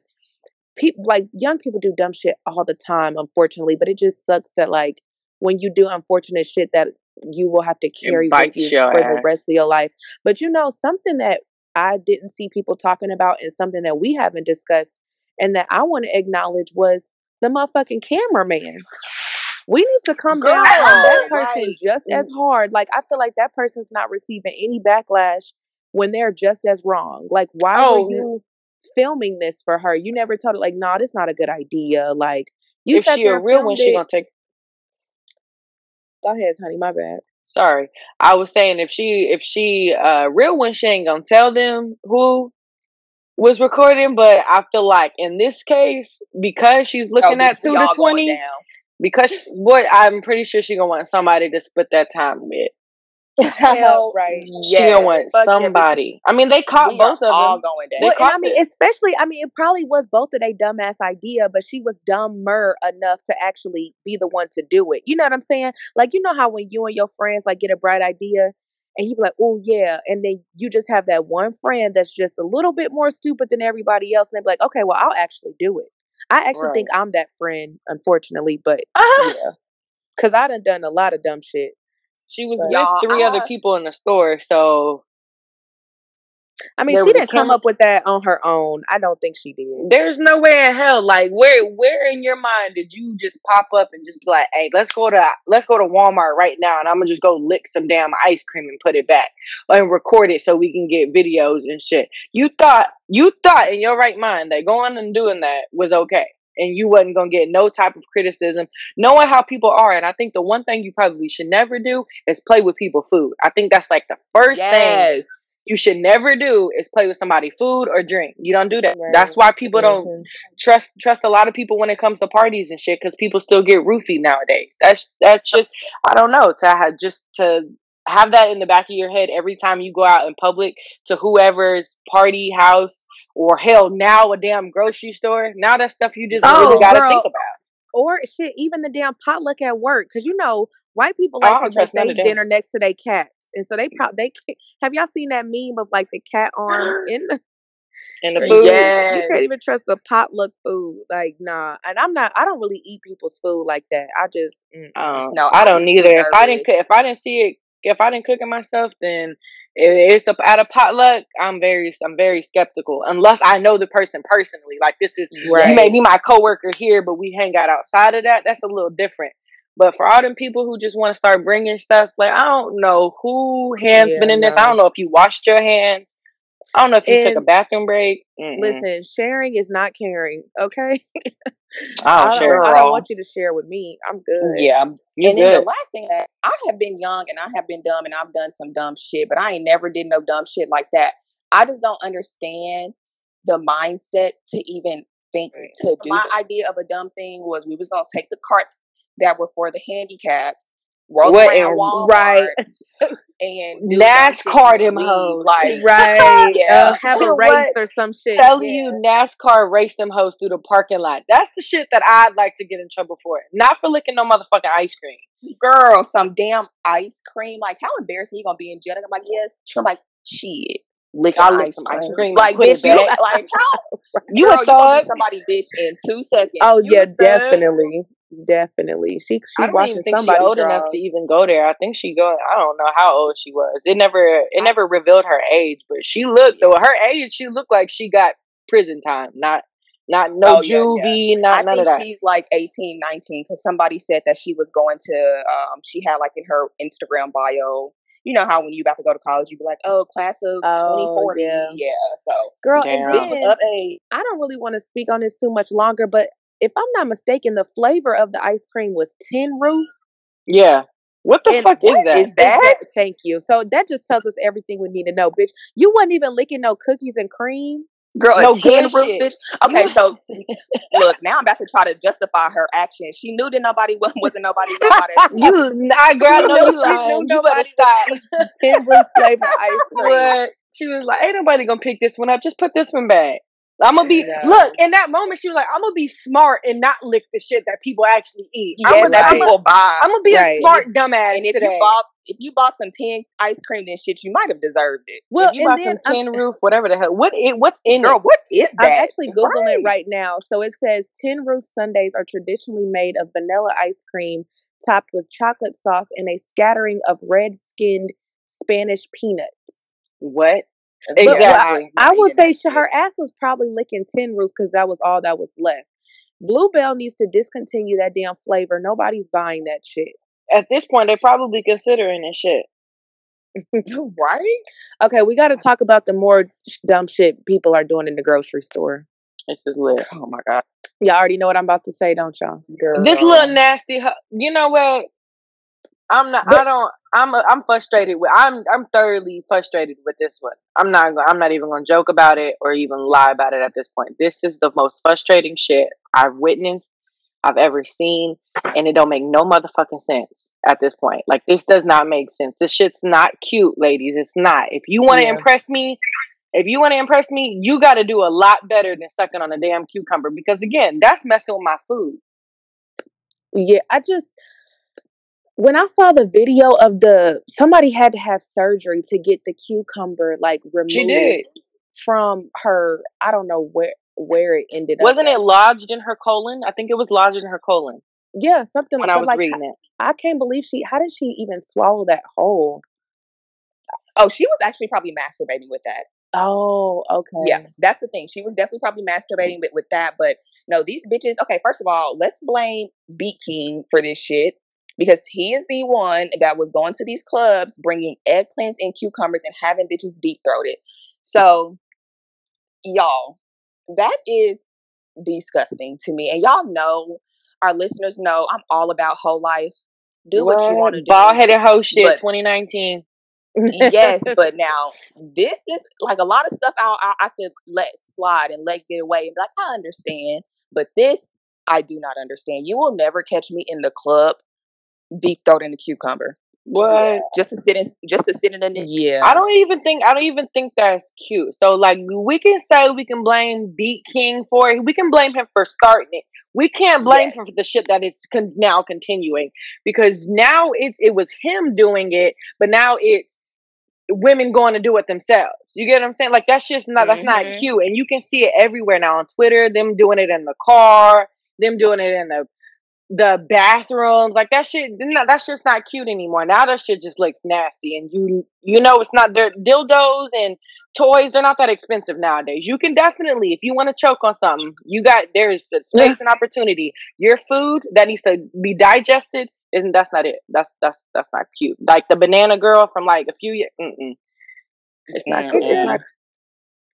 people like young people do dumb shit all the time, unfortunately. But it just sucks that like when you do unfortunate shit that you will have to carry with you for ass. the rest of your life. But you know, something that I didn't see people talking about and something that we haven't discussed and that I want to acknowledge was the motherfucking cameraman. We need to come Girl, down on that person right. just as hard. Like I feel like that person's not receiving any backlash when they're just as wrong. Like why oh. were you filming this for her? You never told her like, no, nah, this not a good idea. Like you if she a real one, she gonna take Go ahead, honey. My bad. Sorry. I was saying if she if she uh real one, she ain't gonna tell them who was recording, but I feel like in this case, because she's oh, looking oh, at two to twenty, because what I'm pretty sure she gonna want somebody to split that time with. [LAUGHS] Hell, right. She yes. gonna want Fuck somebody. I mean, they caught we both of all them. going down. Well, and I mean, especially, I mean, it probably was both of their dumbass idea, but she was dumber enough to actually be the one to do it. You know what I'm saying? Like, you know how when you and your friends like get a bright idea, and you be like, "Oh yeah," and then you just have that one friend that's just a little bit more stupid than everybody else, and they be like, "Okay, well, I'll actually do it." I actually right. think I'm that friend, unfortunately, but uh-huh. [LAUGHS] yeah, because I done done a lot of dumb shit. She was but with three other people in the store, so I mean, she didn't come up with that on her own. I don't think she did. There's no way in hell. Like, where, where in your mind did you just pop up and just be like, "Hey, let's go to, let's go to Walmart right now, and I'm gonna just go lick some damn ice cream and put it back and record it so we can get videos and shit." You thought, you thought in your right mind that going and doing that was okay, and you wasn't gonna get no type of criticism, knowing how people are. And I think the one thing you probably should never do is play with people food. I think that's like the first yes. thing you should never do is play with somebody food or drink. You don't do that. Right. That's why people don't mm-hmm. trust trust a lot of people when it comes to parties and shit because people still get roofied nowadays. That's that's just I don't know to have just to have that in the back of your head every time you go out in public to whoever's party house or hell now a damn grocery store. Now that stuff you just oh, really got to think about. Or shit, even the damn potluck at work because you know white people like to make their dinner next to their cats. And so they probably they have y'all seen that meme of like the cat arm [GASPS] in the in the [LAUGHS] food? Yeah, you can't even trust the potluck food. Like nah, and I'm not. I don't really eat people's food like that. I just um, no, I don't either. If I didn't if I didn't see it, if I didn't cook it myself, then it's a, at a potluck, I'm very I'm very skeptical unless I know the person personally. Like this is right. you may be my coworker here, but we hang out outside of that. That's a little different. But for all them people who just want to start bringing stuff, like I don't know who hands yeah, been in no. this. I don't know if you washed your hands. I don't know if you and took a bathroom break. Mm-mm. Listen, sharing is not caring. Okay. [LAUGHS] I don't, I don't, I don't want you to share with me. I'm good. Yeah, and good. then the last thing that I have been young and I have been dumb and I've done some dumb shit, but I ain't never did no dumb shit like that. I just don't understand the mindset to even think to do. My idea of a dumb thing was we was gonna take the carts that were for the handicaps. Roll what around Walmart right [LAUGHS] and NASCAR them hoes like [LAUGHS] right [LAUGHS] yeah. uh, have a race or some shit. Tell yeah. you NASCAR race them hoes through the parking lot. That's the shit that I'd like to get in trouble for. Not for licking no motherfucking ice cream. Girl, some damn ice cream. Like how embarrassing you gonna be in jail? I'm like, yes. I'm like, shit. Lick I lick some ice cream. Like bitch, you like how you girl, a thug? somebody bitch in two seconds. Oh you yeah, definitely. Definitely, she she I don't even think she old enough to even go there. I think she go. I don't know how old she was. It never it never revealed her age, but she looked though her age. She looked like she got prison time, not not no oh, juvie, yeah, yeah. not I none think of that. She's like 18, 19 because somebody said that she was going to. Um, she had like in her Instagram bio you know how when you about to go to college, you be like, oh, class of Oh, 2040. yeah. Yeah. So Girl, Damn. and this was up a I don't really want to speak on this too much longer, but if I'm not mistaken, the flavor of the ice cream was tin roof. Yeah. What the And fuck is what that? is that? Exact- Thank you. So that just tells us everything we need to know, bitch. You wasn't even licking no cookies and cream. Girl, No a tin roof shit. bitch. Okay, so look, now I'm about to try to justify her actions. She knew that nobody was wasn't nobody know [LAUGHS] You, I girl, I know know- you you lying. You better stop. [LAUGHS] Tin roof flavor ice [LAUGHS] cream. What? She was like, "Ain't nobody gonna pick this one up. Just put this one back." I'm gonna be No. Uh, look in that moment. She was like, "I'm gonna be smart and not lick the shit that people actually eat. I'm Yeah, gonna, that I'm people buy. I'm gonna be Right. a smart dumbass and if today." you bought if you bought some tin ice cream, then shit, you might have deserved it. Well, if you and bought then some I'm- tin roof, whatever the hell, what it, what's in Girl, it? what is that? I'm actually googling Right. it right now. So it says tin roof sundays are traditionally made of vanilla ice cream topped with chocolate sauce and a scattering of red-skinned Spanish peanuts. What? Exactly. I will eating say she, her ass was probably licking tin roof because that was all that was left. Blue Bell needs to discontinue that damn flavor. Nobody's buying that shit. At this point, they're probably considering this shit. [LAUGHS] right? Okay, we got to talk about the more sh- dumb shit people are doing in the grocery store. This is lit. Oh my god. Y'all already know what I'm about to say, don't y'all? Girl. This little nasty. You know what? I'm not. I don't. I'm. A, I'm frustrated with. I'm. I'm thoroughly frustrated with this one. I'm not. I'm not even going to joke about it or even lie about it at this point. This is the most frustrating shit I've witnessed, I've ever seen, and it don't make no motherfucking sense at this point. Like this does not make sense. This shit's not cute, ladies. It's not. If you want to Yeah. impress me, if you want to impress me, you got to do a lot better than sucking on a damn cucumber because again, that's messing with my food. Yeah, I just when I saw the video of the somebody had to have surgery to get the cucumber like removed from her. I don't know where where it ended up. Wasn't at. it lodged in her colon? I think it was lodged in her colon Yeah, something when like I that. was Like reading it. I can't believe she. How did she even swallow that whole? Oh, she was actually probably masturbating with that. Oh, okay. Yeah, that's the thing. She was definitely probably masturbating with, with that. But no, these bitches. Okay, first of all, let's blame BeatKing for this shit because he is the one that was going to these clubs, bringing eggplants and cucumbers and having bitches deep throated. So, y'all, that is disgusting to me. And y'all know, our listeners know, I'm all about whole life. Do what, you want to do. Ball headed hoe shit, but- 2019. yes, [LAUGHS] but now this is like a lot of stuff I, I I could let slide and let get away and be like, I understand, but this I do not understand. You will never catch me in the club deep throating the cucumber What? just to sit in just to sit in the yeah. I don't even think I don't even think that's cute. So like we can say we can blame BeatKing for it. We can blame him for starting it. We can't blame him for the shit that is con- now continuing because now it's it was him doing it, but now it's women going to do it themselves. You get what I'm saying? Like that's just not that's not Mhm. cute, and you can see it everywhere now on Twitter. Them doing it in the car, them doing it in the the bathrooms, like that shit. No, that's just not cute anymore. Now that shit just looks nasty, and you you know it's not. They're dildos and toys. They're not that expensive nowadays. You can definitely, if you want to choke on something, you got there's a space and opportunity. Your food that needs to be digested, isn't that's not it. That's that's that's not cute. Like the banana girl from like a few years. Mm-mm. It's not. Cute. It's not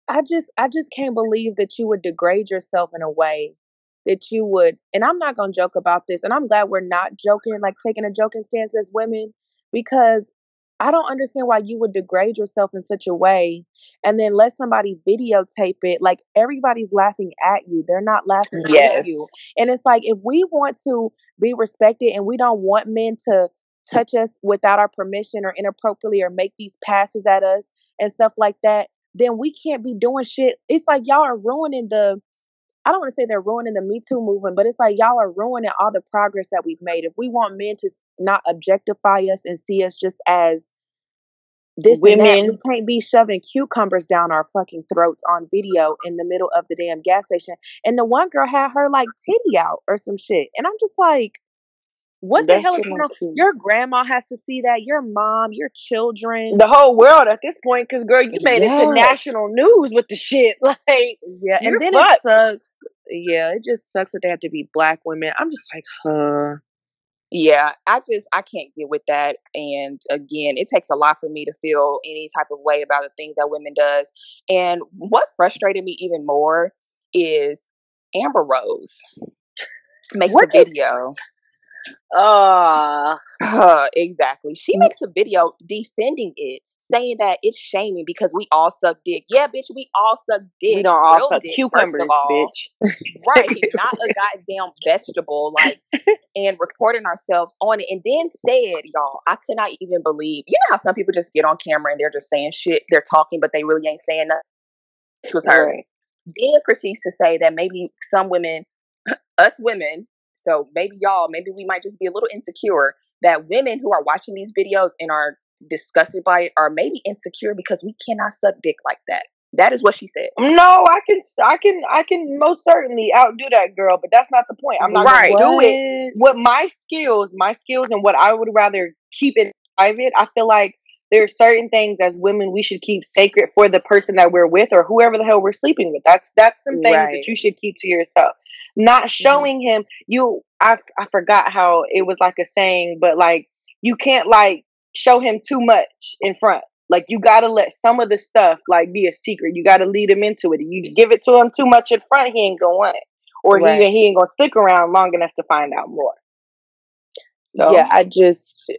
I just I just can't believe that you would degrade yourself in a way that you would and I'm not gonna joke about this and I'm glad we're not joking like taking a joking stance as women because I don't understand why you would degrade yourself in such a way and then let somebody videotape it like everybody's laughing at you they're not laughing Yes. at you and it's like if we want to be respected and we don't want men to touch us without our permission or inappropriately or make these passes at us and stuff like that then we can't be doing shit. It's like y'all are ruining the I don't want to say they're ruining the Me Too movement, but it's like y'all are ruining all the progress that we've made. If we want men to not objectify us and see us just as this and that, Women. we can't be shoving cucumbers down our fucking throats on video in the middle of the damn gas station. And the one girl had her like titty out or some shit. And I'm just like, what the hell is going on? Your grandma has to see that, your mom, your children. the whole world at this point because girl you made it to national news with the shit [LAUGHS] like Yeah, and then fucked. it sucks. Yeah, it just sucks that they have to be black women. I'm just like, huh. Yeah, I just I can't get with that. And again, it takes a lot for me to feel any type of way about the things that women does. And what frustrated me even more is Amber Rose makes What a video. Uh, Uh, exactly. She Mm. makes a video defending it, saying that it's shaming because we all suck dick. Yeah, bitch, we all suck dick. we don't all real suck dick, cucumbers, all. bitch. right [LAUGHS] not a goddamn vegetable like and recording ourselves on it and then said y'all i could not even believe you know how some people just get on camera and they're just saying shit they're talking but they really ain't saying nothing this was her Right. then proceeds to say that maybe some women [CLEARS THROAT] us women so maybe y'all maybe we might just be a little insecure that women who are watching these videos and are disgusted by it are maybe insecure because we cannot suck dick like that that is what she said No, I can, I can, I can most certainly outdo that girl, but that's not the point. I'm not Right. gonna do it. What my skills, my skills, and what I would rather keep it private. I feel like there are certain things as women we should keep sacred for the person that we're with or whoever the hell we're sleeping with. That's that's some things Right. that you should keep to yourself. Not mm-hmm. showing him you. I I forgot how it was like a saying, but like you can't like show him too much in front. Like you gotta let some of the stuff like be a secret. You gotta lead him into it. You give it to him too much in front, he ain't gonna want it, or Right. he he ain't gonna stick around long enough to find out more. So yeah, I just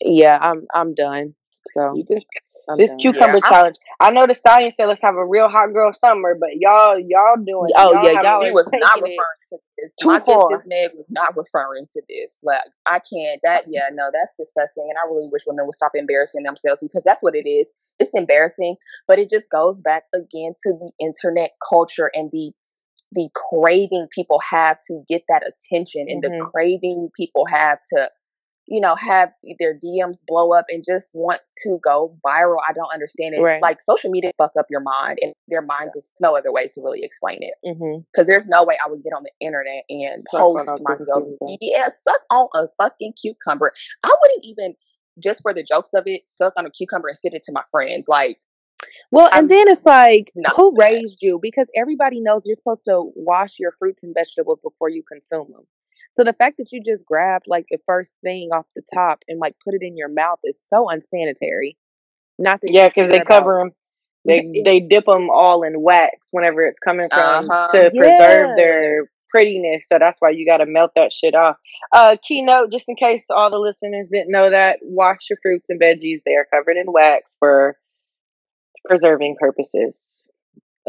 yeah, I'm I'm done. So you just I'm this cucumber Yeah, challenge. I know the stallion said let's have a real hot girl summer, but y'all y'all doing Oh, y'all yeah, y'all a- She are was not referring to this. too My far. business Meg was not referring to this. Like I can't. That yeah, no, that's disgusting. And I really wish women would stop embarrassing themselves because that's what it is. It's embarrassing, but it just goes back again to the internet culture and the the craving people have to get that attention and the Mhm. craving people have to you know have their DMs blow up and just want to go viral. I don't understand it. Right. Like social media fuck up your mind and their minds is no other way to really explain it mm-hmm. because there's no way I would get on the internet and Suck post myself. Yeah, suck on a fucking cucumber. I wouldn't even just for the jokes of it, suck on a cucumber and send it to my friends. Like, Well, I'm and then it's like, not who raised you? Because everybody knows you're supposed to wash your fruits and vegetables before you consume them. So the fact that you just grabbed like the first thing off the top and like put it in your mouth is so unsanitary. Not that Yeah, because they about- cover them. They they dip them all in wax whenever it's coming from Uh-huh. to preserve Yeah. their prettiness. So that's why you got to melt that shit off. Uh, keynote, just in case all the listeners didn't know that, wash your fruits and veggies. They are covered in wax for preserving purposes.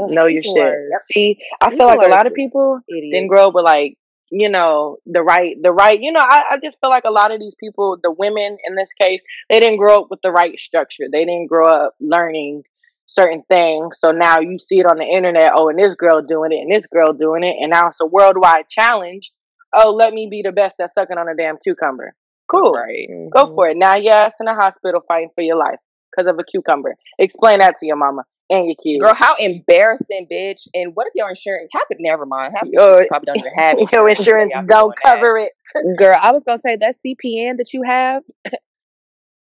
Ugh, know your people shit. are- See, I feel like a lot of people idiots. didn't grow up with like you know the right the right you know I, I just feel like a lot of these people the women in this case they didn't grow up with the right structure. They didn't grow up learning certain things. So now you see it on the internet oh and this girl doing it and this girl doing it and now it's a worldwide challenge. Oh let me be the best at sucking on a damn cucumber. Cool. Right. go Mhm. for it. Now your ass in the hospital fighting for your life because of a cucumber. Explain that to your mama and your kids Girl, how embarrassing, bitch. And what if your insurance half it never mind. Half Your- you probably don't even have it. [LAUGHS] your insurance. insurance Y'all be don't doing that. cover it [LAUGHS] Girl, I was gonna say that CPN that you have, [LAUGHS]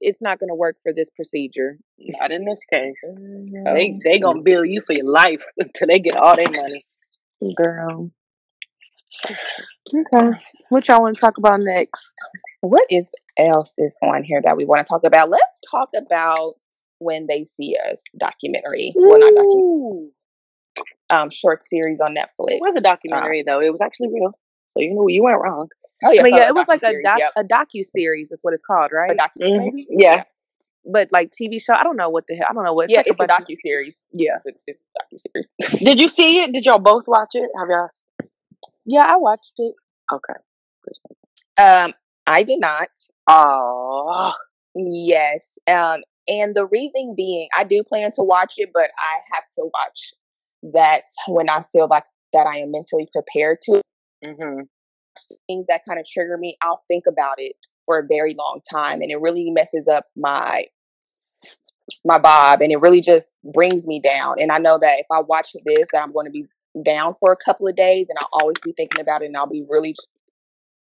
it's not gonna work for this procedure. Not in this case. Oh, They they gonna bill you for your life until they get all their money. girl. [SIGHS] Okay, what y'all want to talk about next? What is else is on here that we want to talk about? Let's talk about when they see us documentary. Well, not documentary. Um, short series on Netflix. It was a Um, documentary though. It was actually real. So you know you weren't wrong. oh yeah, I mean, so yeah, it was like a docu-series, doc, yep. a docu series is what it's called, right? Mhm. Yeah. but like TV show, I don't know what the hell. I don't know what. Yeah, like it's a docu series. Yeah, It's a, it's a docu series. [LAUGHS] Did you see it? Did y'all both watch it? Have y'all? yeah, I watched it. Okay. um, I did not. Oh. Yes. Um, and the reason being, I do plan to watch it, but I have to watch that when I feel like that I am mentally prepared to. hmm Things that kind of trigger me, I'll think about it for a very long time, and it really messes up my my vibe, and it really just brings me down. And I know that if I watch this, that I'm going to be down for a couple of days, and I'll always be thinking about it, and I'll be really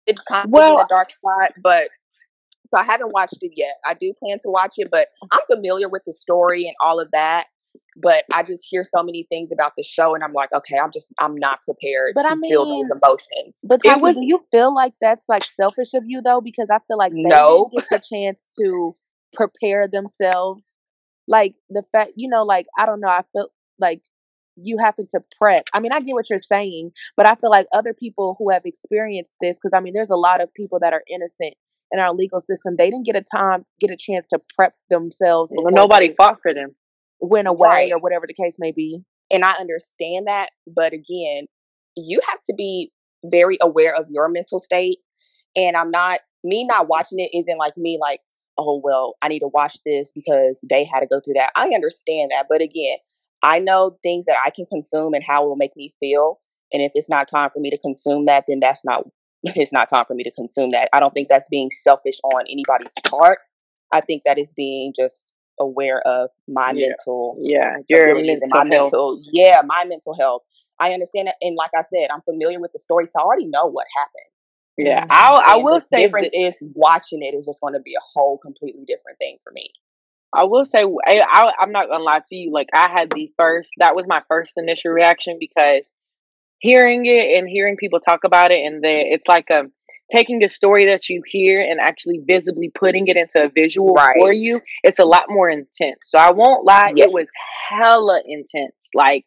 it kind of well, in a dark spot. But so I haven't watched it yet. I do plan to watch it, but I'm familiar with the story and all of that. But I just hear so many things about the show, and I'm like, okay, I'm just I'm not prepared But to I feel those emotions. But It was- do you feel like that's like selfish of you though? Because I feel like they No. get the chance to prepare themselves. Like the fact, you know, like I don't know, I feel like you happen to prep. I mean, I get what you're saying, but I feel like other people who have experienced this, because I mean, there's a lot of people that are innocent in our legal system. They didn't get a time, get a chance to prep themselves. Nobody they fought for them. went away Right. or whatever the case may be. and I understand that, but again, you have to be very aware of your mental state. And I'm not me not watching it isn't like me like, oh well, I need to watch this because they had to go through that. I understand that, but again, I know things that I can consume and how it will make me feel. And if it's not time for me to consume that, then that's not it's not time for me to consume that. I don't think that's being selfish on anybody's part. I think that is being just aware of my Yeah. mental Yeah, your mental my health. mental yeah my mental health i understand that and like i said i'm familiar with the story so i already know what happened Yeah, Mhm. I I will the say difference this. is watching it is just going to be a whole completely different thing for me I will say I, I I'm not gonna lie to you. Like I had the first. That was my first initial reaction because hearing it and hearing people talk about it, and the it's like um taking a story that you hear and actually visibly putting it into a visual for you. It's a lot more intense. So I won't lie. It was hella intense. Like.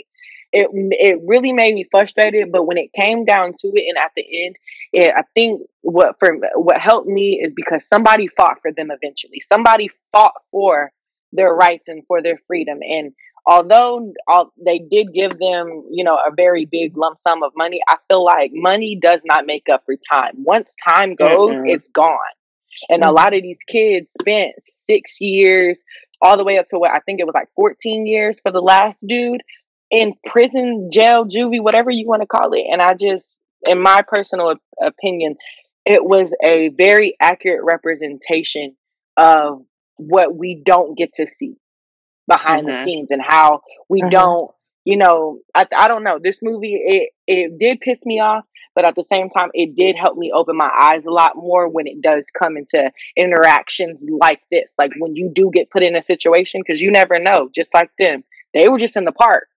It, it really made me frustrated, but when it came down to it, and at the end, it, I think what for what helped me is because somebody fought for them eventually. Somebody fought for their rights and for their freedom. And although all, they did give them, you know, a very big lump sum of money, I feel like money does not make up for time. Once time goes, Mm-mm. it's gone. And a mm-hmm. lot of these kids spent six years, all the way up to what I think it was like 14 years for the last dude in prison, jail, juvie, whatever you want to call it. And I just, in my personal op- opinion, it was a very accurate representation of what we don't get to see behind the Mhm. scenes and how we Mhm. don't, you know, I, I don't know. This movie, it, it did piss me off, but at the same time, it did help me open my eyes a lot more when it does come into interactions like this. Like when you do get put in a situation, because you never know, just like them, they were just in the park.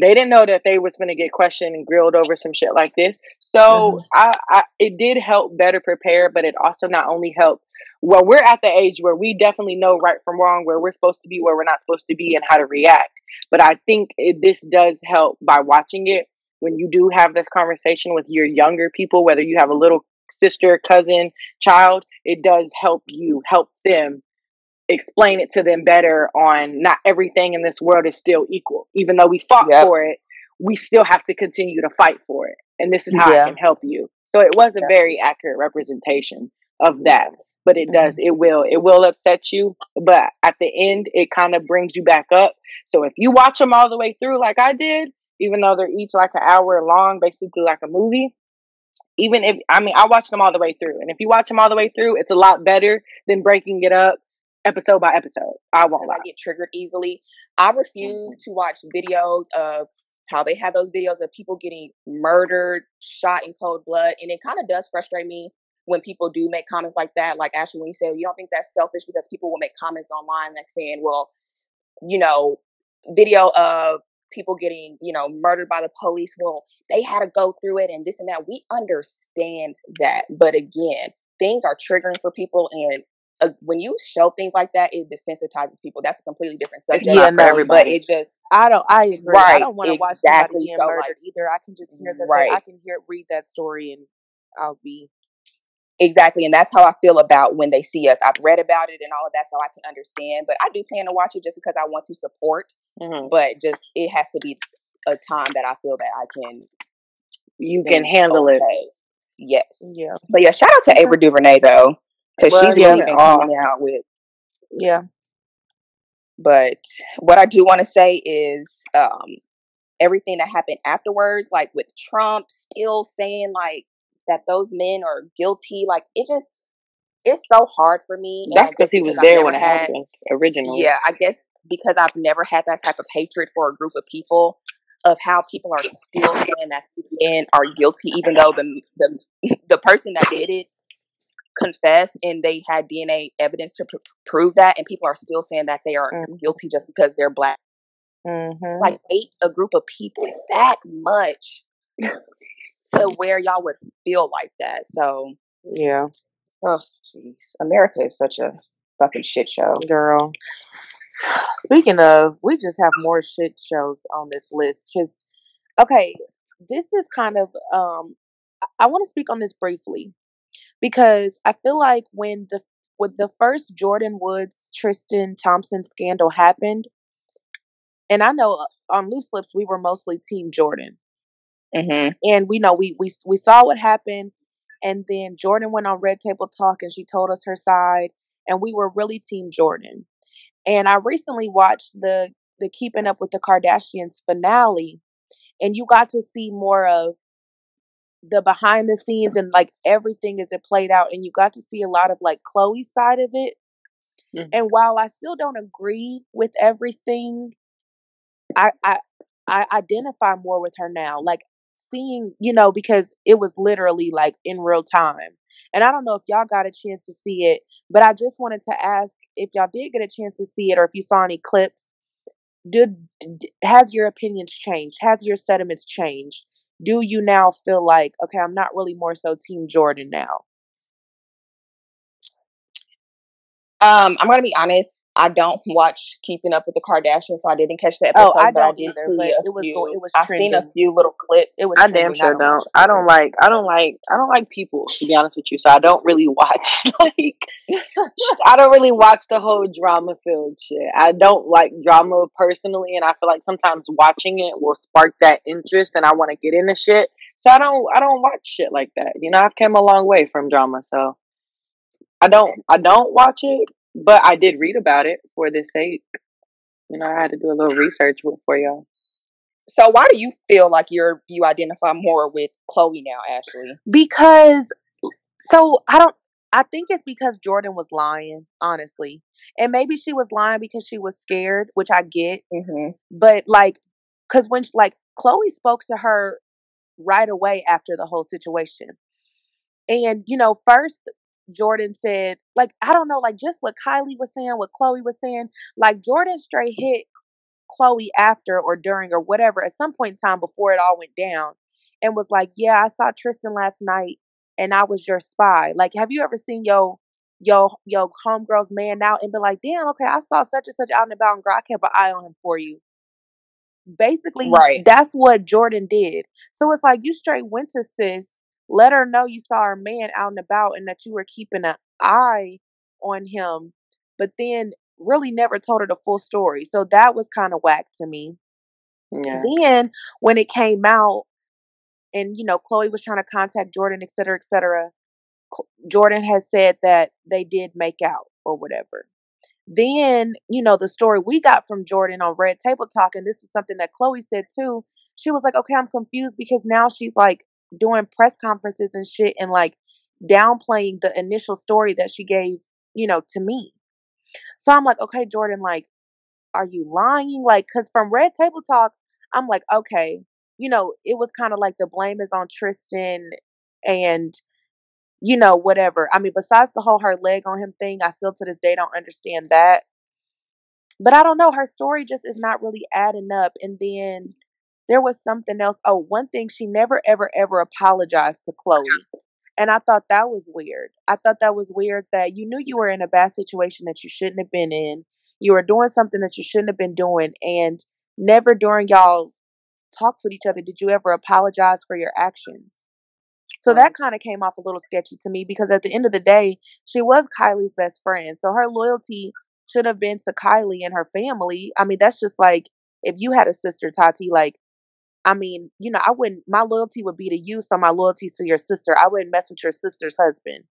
They didn't know that they was going to get questioned and grilled over some shit like this. So Mhm. I, I, it did help better prepare, but it also not only helped. Well, we're at the age where we definitely know right from wrong, where we're supposed to be, where we're not supposed to be, and how to react. But I think it, this does help by watching it when you do have this conversation with your younger people, whether you have a little sister, cousin, child. It does help you help them explain it to them better on not everything in this world is still equal. Even though we fought Yep. for it, we still have to continue to fight for it. And this is how Yeah. I can help you. So it was a very accurate representation of that. But it does, it will, it will upset you. But at the end, it kind of brings you back up. So if you watch them all the way through, like I did, even though they're each like an hour long, basically like a movie, even if I mean I watched them all the way through, and if you watch them all the way through, it's a lot better than breaking it up episode by episode. I won't lie. I get triggered easily. I refuse mm-hmm. to watch videos of how they have those videos of people getting murdered, shot in cold blood, and it kind of does frustrate me when people do make comments like that. Like Ashley, when you say you don't think that's selfish because people will make comments online like saying, "Well, you know, video of people getting you know murdered by the police. Well, they had to go through it and this and that. We understand that, but again, things are triggering for people and uh, when you show things like that, it desensitizes people. That's a completely different subject. Yeah, not for but everybody. it just I don't. I agree. I don't want to watch exactly. somebody being So, murdered like- either. I can just hear that. Right. I can hear read that story and I'll be. Exactly, and that's how I feel about when they see us. I've read about it and all of that, so I can understand. But I do plan to watch it just because I want to support. Mhm. But just it has to be a time that I feel that I can You can handle it. Yes, Yeah. but yeah, shout out to Ava DuVernay though, because Well, she's yeah, really been coming out with Yeah. But what I do want to say is um, everything that happened afterwards, like with Trump still saying like that those men are guilty, like it just it's so hard for me. That's because he was there when it had- happened originally. Yeah, I guess because I've never had that type of hatred for a group of people of how people are still saying that these men are guilty, even though the the [LAUGHS] the person that did it confessed and they had DNA evidence to pr- prove that, and people are still saying that they are Mm. guilty just because they're black. Mm-hmm. Like hate a group of people that much to where y'all would feel like that. So yeah, oh jeez, America is such a fucking shit show. girl. Speaking of, we just have more shit shows on this list because, okay, this is kind of um, I- I want to speak on this briefly because I feel like when the when the first Jordyn Woods Tristan Thompson scandal happened, and I know uh, on Loose Lips we were mostly Team Jordyn, Mm-hmm. and we know we we we saw what happened, and then Jordyn went on Red Table Talk and she told us her side, and we were really Team Jordyn. And I recently watched the the Keeping Up with the Kardashians finale, and you got to see more of the behind the scenes and like everything as it played out, and you got to see a lot of like Khloé's side of it. Mhm. And while I still don't agree with everything, I I I identify more with her now. Like seeing, you know, because it was literally like in real time. And I don't know if y'all got a chance to see it, but I just wanted to ask if y'all did get a chance to see it or if you saw any clips. Did has your opinions changed? Has your sentiments changed? Do you now feel like okay, I'm not really more so Team Jordyn now? Um, I'm gonna be honest. I don't watch Keeping Up with the Kardashians, so I didn't catch the Oh, episode. I but I don't did either, see but a it was few. go- it was I seen a few little clips. It was I damn trending. I sure don't don't. I don't like. I don't like. I don't like people. To be honest with you, so I don't really watch. Like, I don't really watch the whole drama filled shit. I don't like drama personally, and I feel like sometimes watching it will spark that interest, and I want to get into shit. So I don't. I don't watch shit like that. You know, I've come a long way from drama, so I don't. I don't watch it, but I did read about it for this sake. You know, I had to do a little research for y'all. So why do you feel like you're you identify more with Khloé now, Ashley? because so I don't I think it's because Jordyn was lying, honestly. And maybe she was lying because she was scared, which I get, Mm-hmm. but like cuz when she, like Khloé spoke to her right away after the whole situation. And you know, first Jordyn said like I don't know like just what Kylie was saying, what Khloé was saying, like Jordyn straight hit Khloé after or during or whatever at some point in time before it all went down and was like, "Yeah, I saw Tristan last night and I was your spy." Like, have you ever seen yo yo yo homegirls man out and be like, "Damn, okay, I saw such and such out and about and girl, I kept an eye on him for you." Basically, Right. that's what Jordyn did. So it's like you straight went to sis, let her know you saw her man out and about and that you were keeping an eye on him, but then really never told her the full story. So that was kind of whack to me. Yeah. Then when it came out, and you know, Khloé was trying to contact Jordyn, et cetera, et cetera. Jordyn has said that they did make out or whatever. Then, you know, the story we got from Jordyn on Red Table Talk, and this was something that Khloé said too. She was like, okay, I'm confused because now she's like doing press conferences and shit and like downplaying the initial story that she gave, you know, to me. So I'm like, okay, Jordyn, like, are you lying? Like, because from Red Table Talk, I'm like, okay, you know, it was kind of like the blame is on Tristan and, you know, whatever. I mean, besides the whole her leg on him thing, I still to this day don't understand that. But I don't know. Her story just is not really adding up. And then there was something else. Oh, one thing she never, ever, ever apologized to Khloé. And I thought that was weird. I thought that was weird that you knew you were in a bad situation that you shouldn't have been in. You were doing something that you shouldn't have been doing. And never during y'all talks with each other did you ever apologize for your actions. So that kind of came off a little sketchy to me because at the end of the day, she was Kylie's best friend. So her loyalty should have been to Kylie and her family. I mean, that's just like if you had a sister, Tati, like, I mean, you know, I wouldn't, my loyalty would be to you, so my loyalty is to your sister. I wouldn't mess with your sister's husband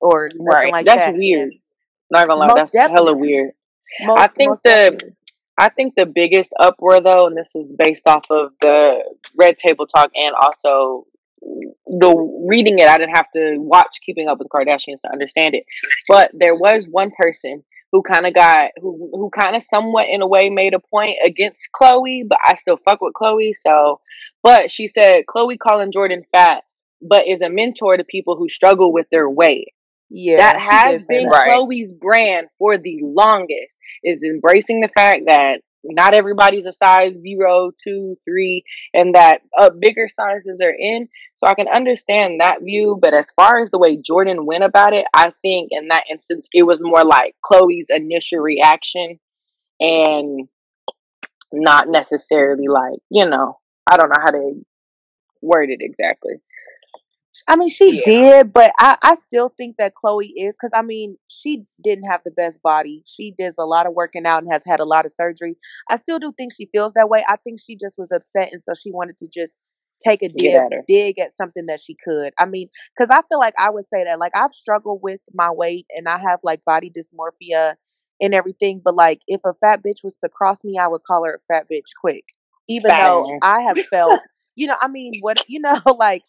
or nothing Right. like That's that. weird. And Not gonna lie, that's hella definitely, weird. most, I think the definitely. I think the biggest uproar though, and this is based off of the Red Table Talk and also the reading it, I didn't have to watch Keeping Up with the Kardashians to understand it. But there was one person who kind of got who who kind of somewhat in a way made a point against Khloé, but I still fuck with Khloé. So, but she said Khloé calling Jordyn fat, but is a mentor to people who struggle with their weight Yeah, that has been that. Khloé's brand for the longest is embracing the fact that not everybody's a size zero, two, three, and that uh, bigger sizes are in. So I can understand that view. But as far as the way Jordyn went about it, I think in that instance, it was more like Khloé's initial reaction and not necessarily like, you know, I don't know how to word it exactly. I mean, she Yeah. did, but I, I still think that Khloé is because I mean, she didn't have the best body. She does a lot of working out and has had a lot of surgery. I still do think she feels that way. I think she just was upset, and so she wanted to just take a dig, at dig at something that she could. I mean, because I feel like I would say that, like, I've struggled with my weight and I have like body dysmorphia and everything, but like, if a fat bitch was to cross me, I would call her a fat bitch quick, even though I have felt, [LAUGHS] you know, I mean, what, you know, [LAUGHS] like.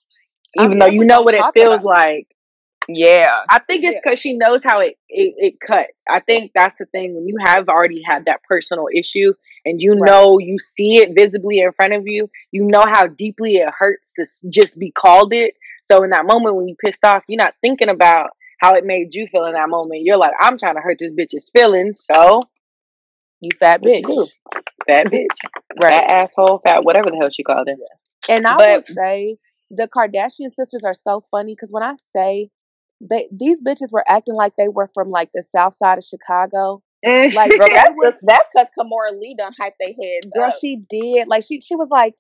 Even though you know what it feels like. Yeah. I think it's Yeah. because she knows how it, it it cuts. I think that's the thing when you have already had that personal issue and you Right. know you see it visibly in front of you. You know how deeply it hurts to just be called it. So in that moment when you pissed off, you're not thinking about how it made you feel in that moment. You're like, I'm trying to hurt this bitch's feelings. So You fat what you bitch. Fat bitch, Right. fat asshole, fat whatever the hell she called it. And I But say the Kardashian sisters are so funny because when I say they these bitches were acting like they were from like the south side of Chicago. Like girl, [LAUGHS] that's just, that's because Kamora Lee done hyped their heads girl, up. she did. Like she she was like,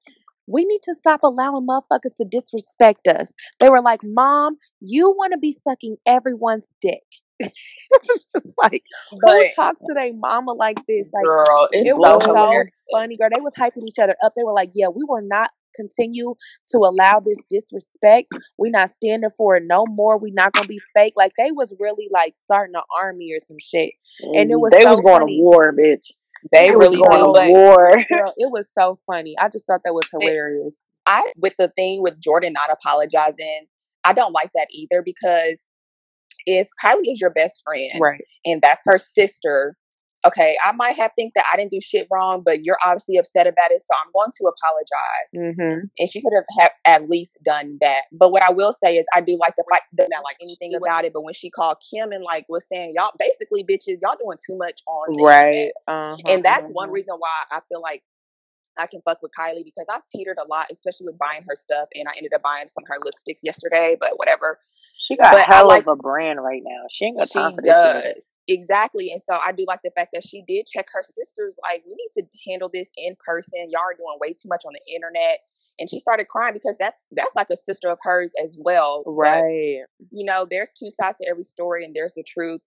we need to stop allowing motherfuckers to disrespect us. They were like, Mom, you want to be sucking everyone's dick. [LAUGHS] it's just like who talks to their mama like this? Like girl, it's it so was so hilarious. funny, girl. They was hyping each other up. They were like, "Yeah, we were not continue to allow this disrespect. we not standing for it no more. we not gonna be fake." Like they was really like starting an army or some shit, and it mm, was they so was going funny. to war, bitch. They was really going do, to war. Girl, it was so funny. I just thought that was it, hilarious. I with the thing with Jordyn not apologizing, I don't like that either because if Kylie is your best friend Right. and that's her sister, okay, I might have think that I didn't do shit wrong, but you're obviously upset about it, so I'm going to apologize. Mm-hmm. And she could have, have at least done that. But what I will say is, I do like the fact that not like anything about it. But when she called Kim and like was saying, y'all basically bitches, y'all doing too much on Right. Uh-huh. and that's one uh-huh. reason why I feel like I can fuck with Kylie because I've teetered a lot, especially with buying her stuff, and I ended up buying some of her lipsticks yesterday. But whatever. She got But I hell like of a brand right now. She ain't got she time for this shit. does exactly, and so I do like the fact that she did check her sisters. Like we need to handle this in person. Y'all are doing way too much on the internet, and she started crying because that's that's like a sister of hers as well. But Right. you know, there's two sides to every story, and there's the truth.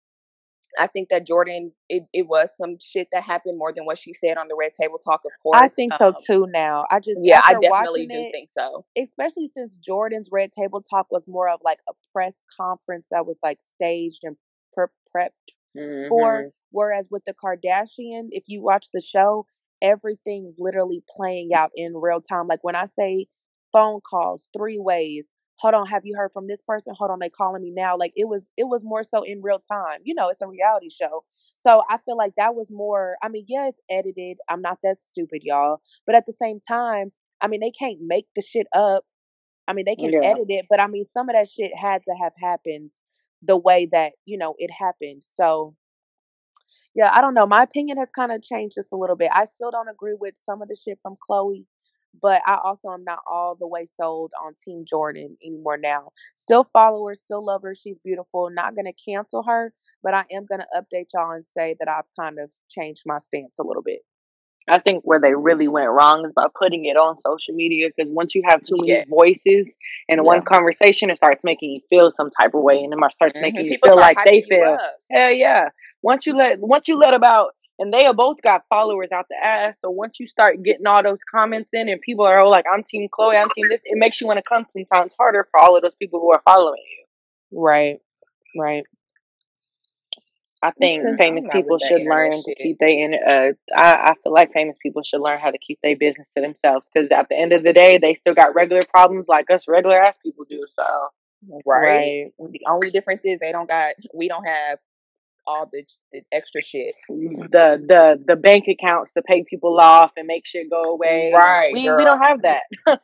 I think that Jordyn, it, it was some shit that happened more than what she said on the Red Table Talk, of course. I think so Um, too. Now I just yeah, I definitely do it, think so. especially since Jordyn's Red Table Talk was more of like a press conference that was like staged and pre- prepped for. hmm Whereas with the Kardashian, if you watch the show, everything's literally playing out in real time. Like when I say phone calls, three ways. Hold on, have you heard from this person? Hold on, they calling me now. Like it was, it was more so in real time. You know, it's a reality show, so I feel like that was more. I mean, yeah, it's edited. I'm not that stupid, y'all. But at the same time, I mean, they can't make the shit up. I mean, they can Yeah. edit it, but I mean, some of that shit had to have happened the way that you know it happened. So yeah, I don't know. My opinion has kind of changed just a little bit. I still don't agree with some of the shit from Khloé, but I also am not all the way sold on Team Jordyn anymore now. Still follow her, still love her. She's beautiful. Not going to cancel her, but I am going to update y'all and say that I've kind of changed my stance a little bit. I think where they really went wrong is by putting it on social media because once you have too many Yeah. voices in Yeah. one conversation, it starts making you feel some type of way, and it starts making mm-hmm. you People feel like they feel. Hell yeah! Once you let once you let about and they have both got followers out the ass. So once you start getting all those comments in, and people are all like, "I'm Team Khloé, I'm Team this," it makes you want to come sometimes harder for all of those people who are following you. Right. Right. I think sense. famous people should learn to keep they in. Uh, I I feel like famous people should learn how to keep their business to themselves because at the end of the day, they still got regular problems like us regular ass people do. So Right. The only difference is they don't got we don't have all the, the extra shit. the the the bank accounts to pay people off and make shit go away. Right, We girl. we don't have that. [LAUGHS]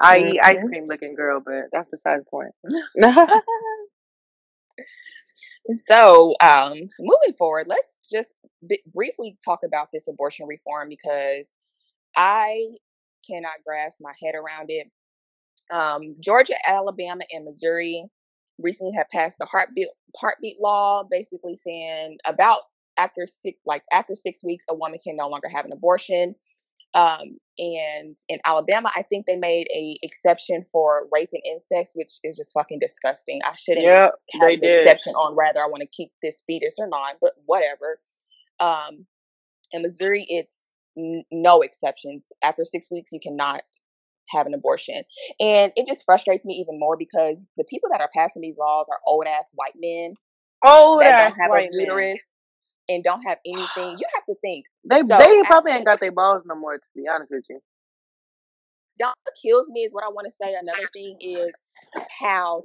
I eat ice cream looking girl, but that's besides the point. [LAUGHS] so, um, moving forward, let's just b- briefly talk about this abortion reform because I cannot grasp my head around it. Um, Georgia, Alabama, and Missouri recently have passed the heartbeat heartbeat law, basically saying about after six like after six weeks, a woman can no longer have an abortion. Um, and in Alabama, I think they made a exception for rape and incest, which is just fucking disgusting. I shouldn't Yep, have an did. exception on whether I want to keep this fetus or not, but whatever. Um, in Missouri, it's n- no exceptions. After six weeks, you cannot have an abortion. And it just frustrates me even more because the people that are passing these laws are old ass white men Oh, that that's don't have white a uterus and don't have anything. You have to think. They So, they probably ain't got their balls no more. To be honest with you. What kills me is what I want to say. Another thing is how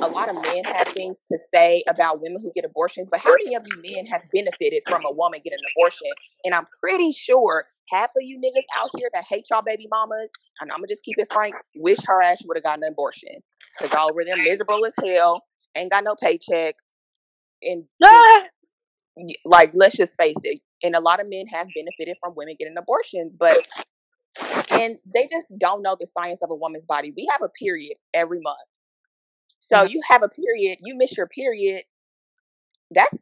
a lot of men have things to say about women who get abortions, but how many of you men have benefited from a woman getting an abortion? And I'm pretty sure half of you niggas out here that hate y'all baby mamas, and I'm gonna just keep it frank, wish her ass would have gotten an abortion because y'all over there miserable as hell, ain't got no paycheck, and just, ah! like let's just face it. And a lot of men have benefited from women getting abortions, but and they just don't know the science of a woman's body. We have a period every month. So mm-hmm. you have a period, you miss your period. That's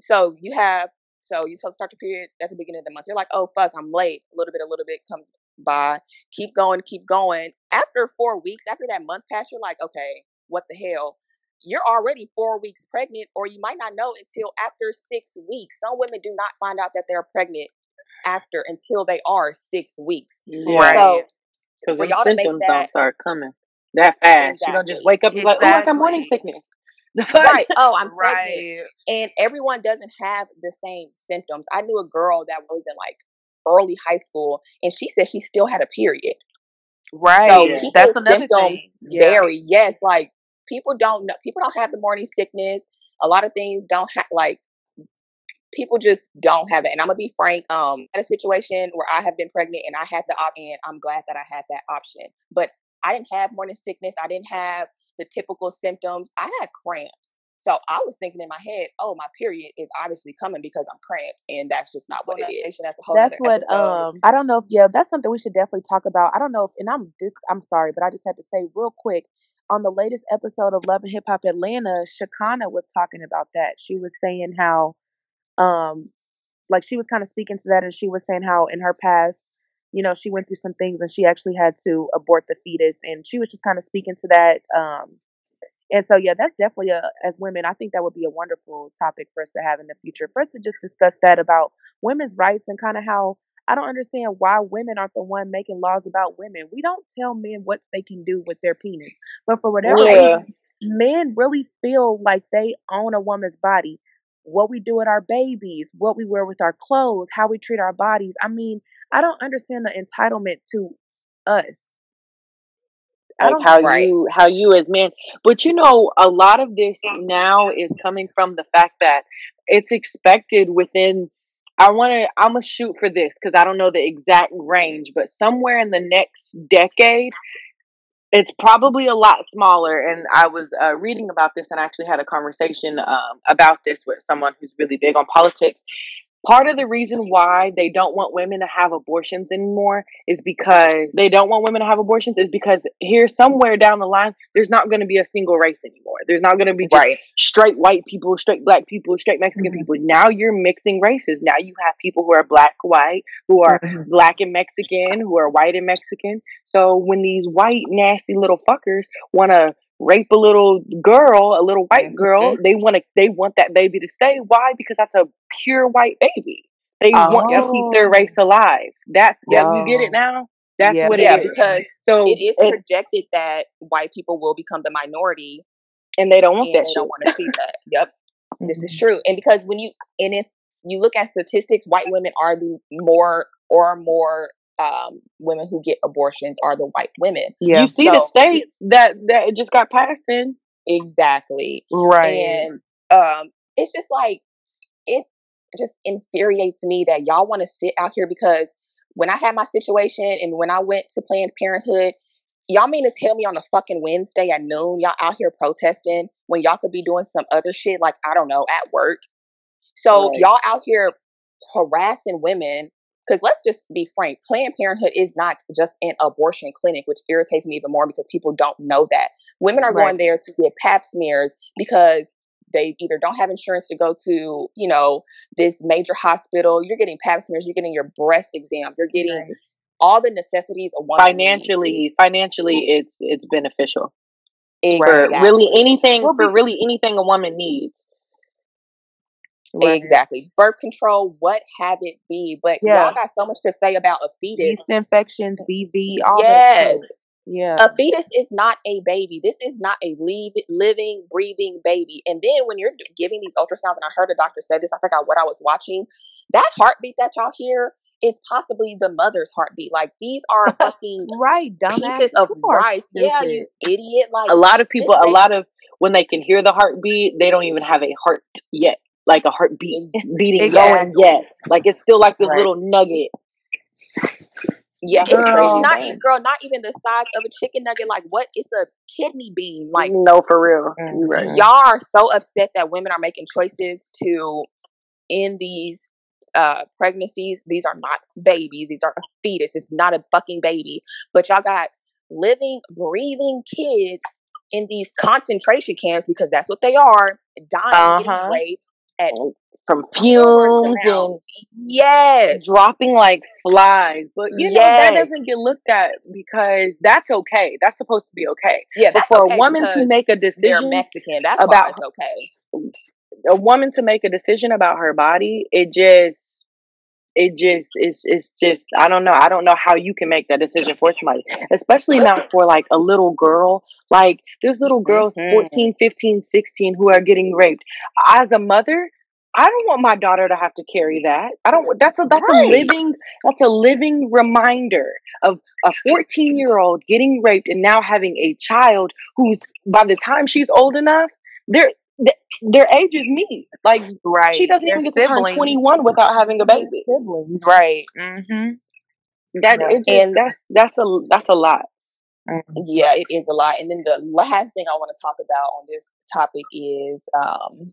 so you have so you supposed to start your period at the beginning of the month. You're like, oh fuck, I'm late. A little bit, a little bit comes by. Keep going, keep going. After four weeks, after that month pass, you're like, okay, what the hell? You're already four weeks pregnant, or you might not know until after six weeks. Some women do not find out that they're pregnant after until they are six weeks. Yeah. So Because for them y'all symptoms don't that start coming that fast. You don't just wake up and be like, oh, I got morning sickness. [LAUGHS] Right, oh, I'm pregnant. Right. and everyone doesn't have the same symptoms. I knew a girl that was in like early high school, and she said she still had a period. Right. So Yeah. people's That's another symptoms thing. Yeah. vary. Yes, like people don't know. People don't have the morning sickness. A lot of things don't have like people just don't have it. And I'm gonna be frank. Um, I had a situation where I have been pregnant and I had the option. And I'm glad that I had that option, but I didn't have morning sickness. I didn't have the typical symptoms. I had cramps. So I was thinking in my head, oh, my period is obviously coming because I'm cramps, and that's just not what it is. That's a whole That's what episode. um I don't know if yeah, that's something we should definitely talk about. I don't know if and I'm this I'm sorry, but I just had to say real quick on the latest episode of Love and Hip Hop Atlanta, Shekinah was talking about that. She was saying how um like she was kind of speaking to that and she was saying how in her past, you know, she went through some things and she actually had to abort the fetus and she was just kind of speaking to that um and so yeah, that's definitely a as women, I think that would be a wonderful topic for us to have in the future. For us to just discuss that about women's rights and kind of how I don't understand why women aren't the one making laws about women. We don't tell men what they can do with their penis. But for whatever Yeah. reason, men really feel like they own a woman's body. What we do with our babies, what we wear with our clothes, how we treat our bodies. I mean, I don't understand the entitlement to us. Like how Right. you how you as men but you know a lot of this now is coming from the fact that it's expected within i want to i'm gonna shoot for this because i don't know the exact range but somewhere in the next decade it's probably a lot smaller and i was uh, reading about this and i actually had a conversation um, about this with someone who's really big on politics part of the reason why they don't want women to have abortions anymore is because they don't want women to have abortions is because here somewhere down the line there's not going to be a single race anymore there's not going to be just Right. straight white people straight black people straight mexican Mhm. people now you're mixing races now you have people who are black white who are Mhm. black and mexican who are white and mexican so when these white nasty little fuckers want to rape a little girl a little white girl Mhm. they want to they want that baby to stay why because that's a pure white baby they want to keep their race Oh. alive That's yeah you get Oh. it now that's Yeah, what Yeah, it is because so it is it- projected that white people will become the minority and they don't want that they shit don't want to see that. Yep. This is Mhm. true. And because when you and if you look at statistics, white women are the more or more um, women who get abortions are the white women. Yeah. you see the So- states that that it just got passed in Exactly. Right. And um, it's just like it just infuriates me that y'all want to sit out here because when I had my situation and when I went to Planned Parenthood, y'all mean to tell me on a fucking Wednesday at noon y'all out here protesting when y'all could be doing some other shit like I don't know at work. So Right. y'all out here harassing women because let's just be frank planned parenthood is not just an abortion clinic which irritates me even more because people don't know that women are Right. going there to get pap smears because they either don't have insurance to go to you know this major hospital you're getting pap smears you're getting your breast exam you're getting Right. all the necessities a woman needs. financially financially it's it's beneficial Right. for really anything Well, for really anything a woman needs Right. Exactly. Birth control, what have it be? But Yeah. y'all got so much to say about a fetus. Yeast infections, BV, all that. yes. Yeah. A fetus is not a baby. This is not a leave, living, breathing baby. And then when you're giving these ultrasounds, and I heard a doctor say this, I forgot what I was watching. That heartbeat that y'all hear is possibly the mother's heartbeat. Like these are [LAUGHS] fucking right, dumbass. pieces of You are rice. Yeah, you idiot. Like a lot of people a lot of when they can hear the heartbeat they don't even have a heart yet like a heartbeat beating going yet like it's still like this Right. little nugget Yeah, it's Girl. crazy. Not even girl, not even the size of a chicken nugget. Like what? It's a kidney bean. Like no for real you right y'all are so upset that women are making choices to end these uh pregnancies these are not babies these are a fetus it's not a fucking baby but y'all got living breathing kids in these concentration camps because that's what they are dying Uh-huh. getting raped at from fumes and yes. dropping like flies but you know that doesn't get looked at because that's okay that's supposed to be okay yeah but that's for okay a woman to make a decision mexican that's about- okay. a woman to make a decision about her body, it just it just it's it's just I don't know. I don't know how you can make that decision for somebody. Especially not for like a little girl. Like there's little girls Mhm. 14, 15, 16 who are getting raped. As a mother, I don't want my daughter to have to carry that. I don't that's a that's Right. a living that's a living reminder of a 14 year old getting raped and now having a child who's by the time she's old enough, they're th- their age is me. Like Right. she doesn't Their even get to turn siblings. 21 without having a baby. Siblings. Right. Mm-hmm. That Yeah. it just, And- that's that's a that's a lot. Yeah, it is a lot. And then the last thing I want to talk about on this topic is um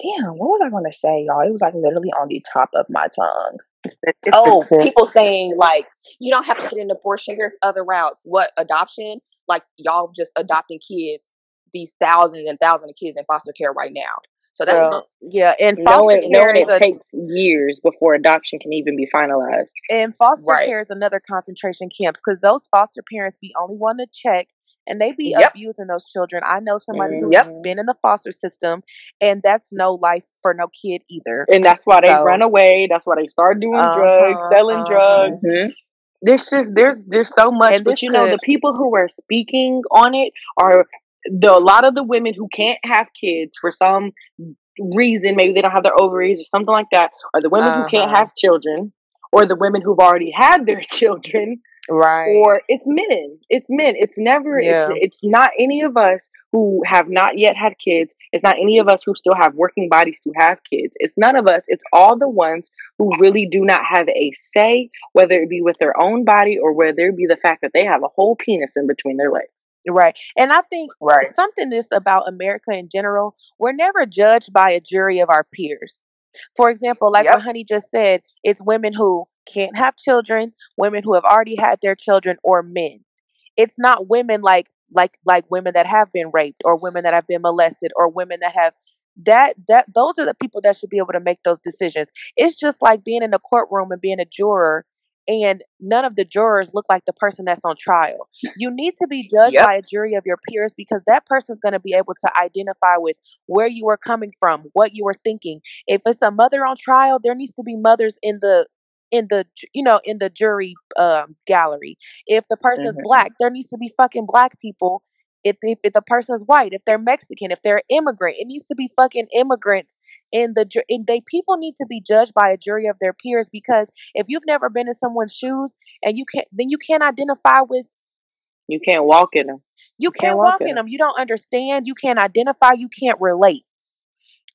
damn, what was I gonna say, y'all? It was like literally on the top of my tongue. Oh, people saying like you don't have to get an abortion. There's other routes. What adoption? Like y'all just adopting kids, these thousands and thousands of kids in foster care right now. So that's yeah, and foster knowing care knowing it a, takes years before adoption can even be finalized. and foster Right. care is another concentration camps because those foster parents be only want to check and they be Yep. abusing those children. I know somebody Mm, who's Yep. been in the foster system, and that's no life for no kid either. And that's why they So- run away. That's why they start doing drugs, Uh-huh, selling uh-huh. drugs. Mhm. There's just there's there's so much. And but you know, the people who are speaking on it are the a lot of the women who can't have kids for some reason, maybe they don't have their ovaries or something like that, or the women who can't Uh-huh. have children, or the women who've already had their [LAUGHS] children, Right. or it's men. It's men. It's never. Yeah. It's it's not any of us who have not yet had kids. It's not any of us who still have working bodies to have kids. It's none of us. It's all the ones who really do not have a say, whether it be with their own body or whether it be the fact that they have a whole penis in between their legs. Right. And I think Right. something just about America in general, we're never judged by a jury of our peers. For example, like Yep. what Honey just said, it's women who can't have children, women who have already had their children, or men. It's not women like like like women that have been raped or women that have been molested or women that have that that those are the people that should be able to make those decisions. It's just like being in a courtroom and being a juror and none of the jurors look like the person that's on trial. You need to be judged Yep. by a jury of your peers because that person's going to be able to identify with where you were coming from, what you were thinking. If it's a mother on trial, there needs to be mothers in the in the you know in the jury um, gallery. If the person's Mhm. black, there needs to be fucking black people. If, if if the person's white, if they're Mexican, if they're immigrant, it needs to be fucking immigrants in the and they people need to be judged by a jury of their peers because if you've never been in someone's shoes and you can't then you can't identify with You can't walk in them. you can't can't walk walk in in 'em. them. You don't understand. You can't identify. You can't relate.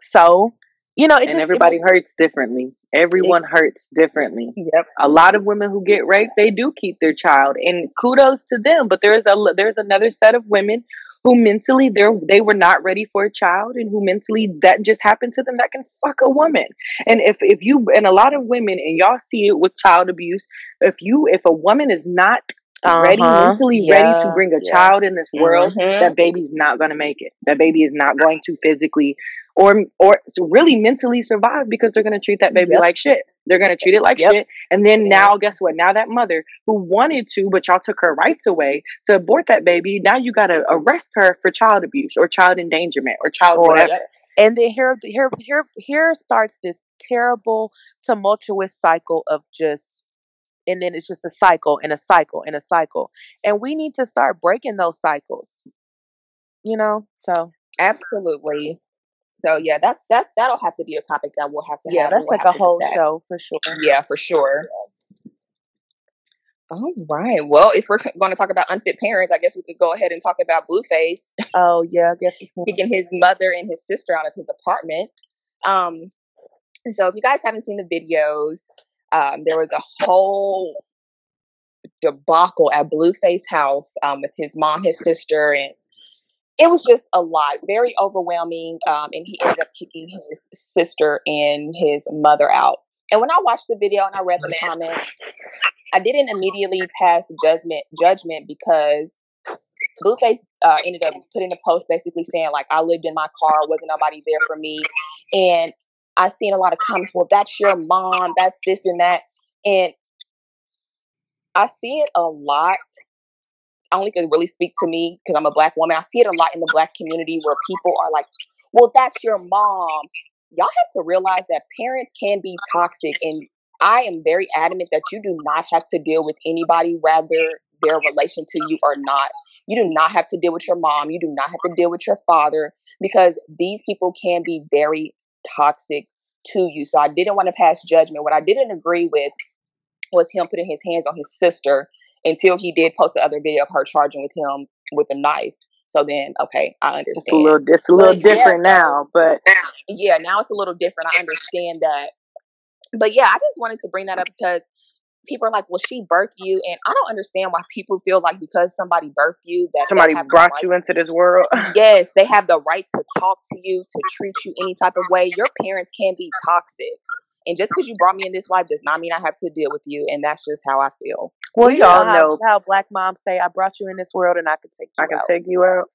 So, you know, And just, everybody makes- hurts differently. Everyone hurts differently. Yep. a lot of women who get raped they do keep their child and kudos to them but there's a there's another set of women who mentally they they were not ready for a child and who mentally that just happened to them that can fuck a woman. And if if you and a lot of women and y'all see it with child abuse, if you if a woman is not ready Uh-huh. mentally ready to bring a Yeah. child in this world, Mhm. that baby's not going to make it. That baby is not going to physically or or really mentally survive because they're going to treat that baby Yep. like shit. They're going to treat it like Yep. shit. And then now, guess what? Now that mother who wanted to, but y'all took her rights away to abort that baby, now you got to arrest her for child abuse or child endangerment or child Or whatever. Uh, and then here here here here starts this terrible tumultuous cycle of just and then it's just a cycle and a cycle and a cycle and we need to start breaking those cycles you know so Absolutely. So yeah, that's that that'll have to be a topic that we'll have to yeah have. that's We'll like a whole show for sure Yeah, for sure. All right. Well, if we're going to talk about unfit parents, I guess we could go ahead and talk about Blueface oh yeah i guess [LAUGHS] kicking his mother and his sister out of his apartment. Um, so if you guys haven't seen the videos, um, there was a whole debacle at Blueface house um, with his mom, his sister, and it was just a lot, very overwhelming. Um, and he ended up kicking his sister and his mother out. And when I watched the video and I read the comments, I didn't immediately pass judgment judgment because Blueface uh, ended up putting a post basically saying like I lived in my car, wasn't nobody there for me, and I seen a lot of comments. Well, that's your mom. That's this and that, and I see it a lot. Only can really speak to me because I'm a black woman. I see it a lot in the black community where people are like, "Well, that's your mom." Y'all have to realize that parents can be toxic, and I am very adamant that you do not have to deal with anybody, whether their relation to you or not. You do not have to deal with your mom. You do not have to deal with your father because these people can be very toxic to you. So I didn't want to pass judgment. What I didn't agree with was him putting his hands on his sister until he did post the other video of her charging with him with a knife. So then, okay, I It's understand. a little, it's a little But yeah, different so now, but yeah, now it's a little different. I understand that. But yeah, I just wanted to bring that up because people are like, well, she birthed you. And I don't understand why people feel like because somebody birthed you that somebody brought right you into this world. [LAUGHS] yes, they have the right to talk to you, to treat you any type of way. Your parents can be toxic. And just because you brought me in this life does not mean I have to deal with you. And that's just how I feel. Well, We y'all know how, know how black moms say i brought you in this world and i can take you I can out take you out.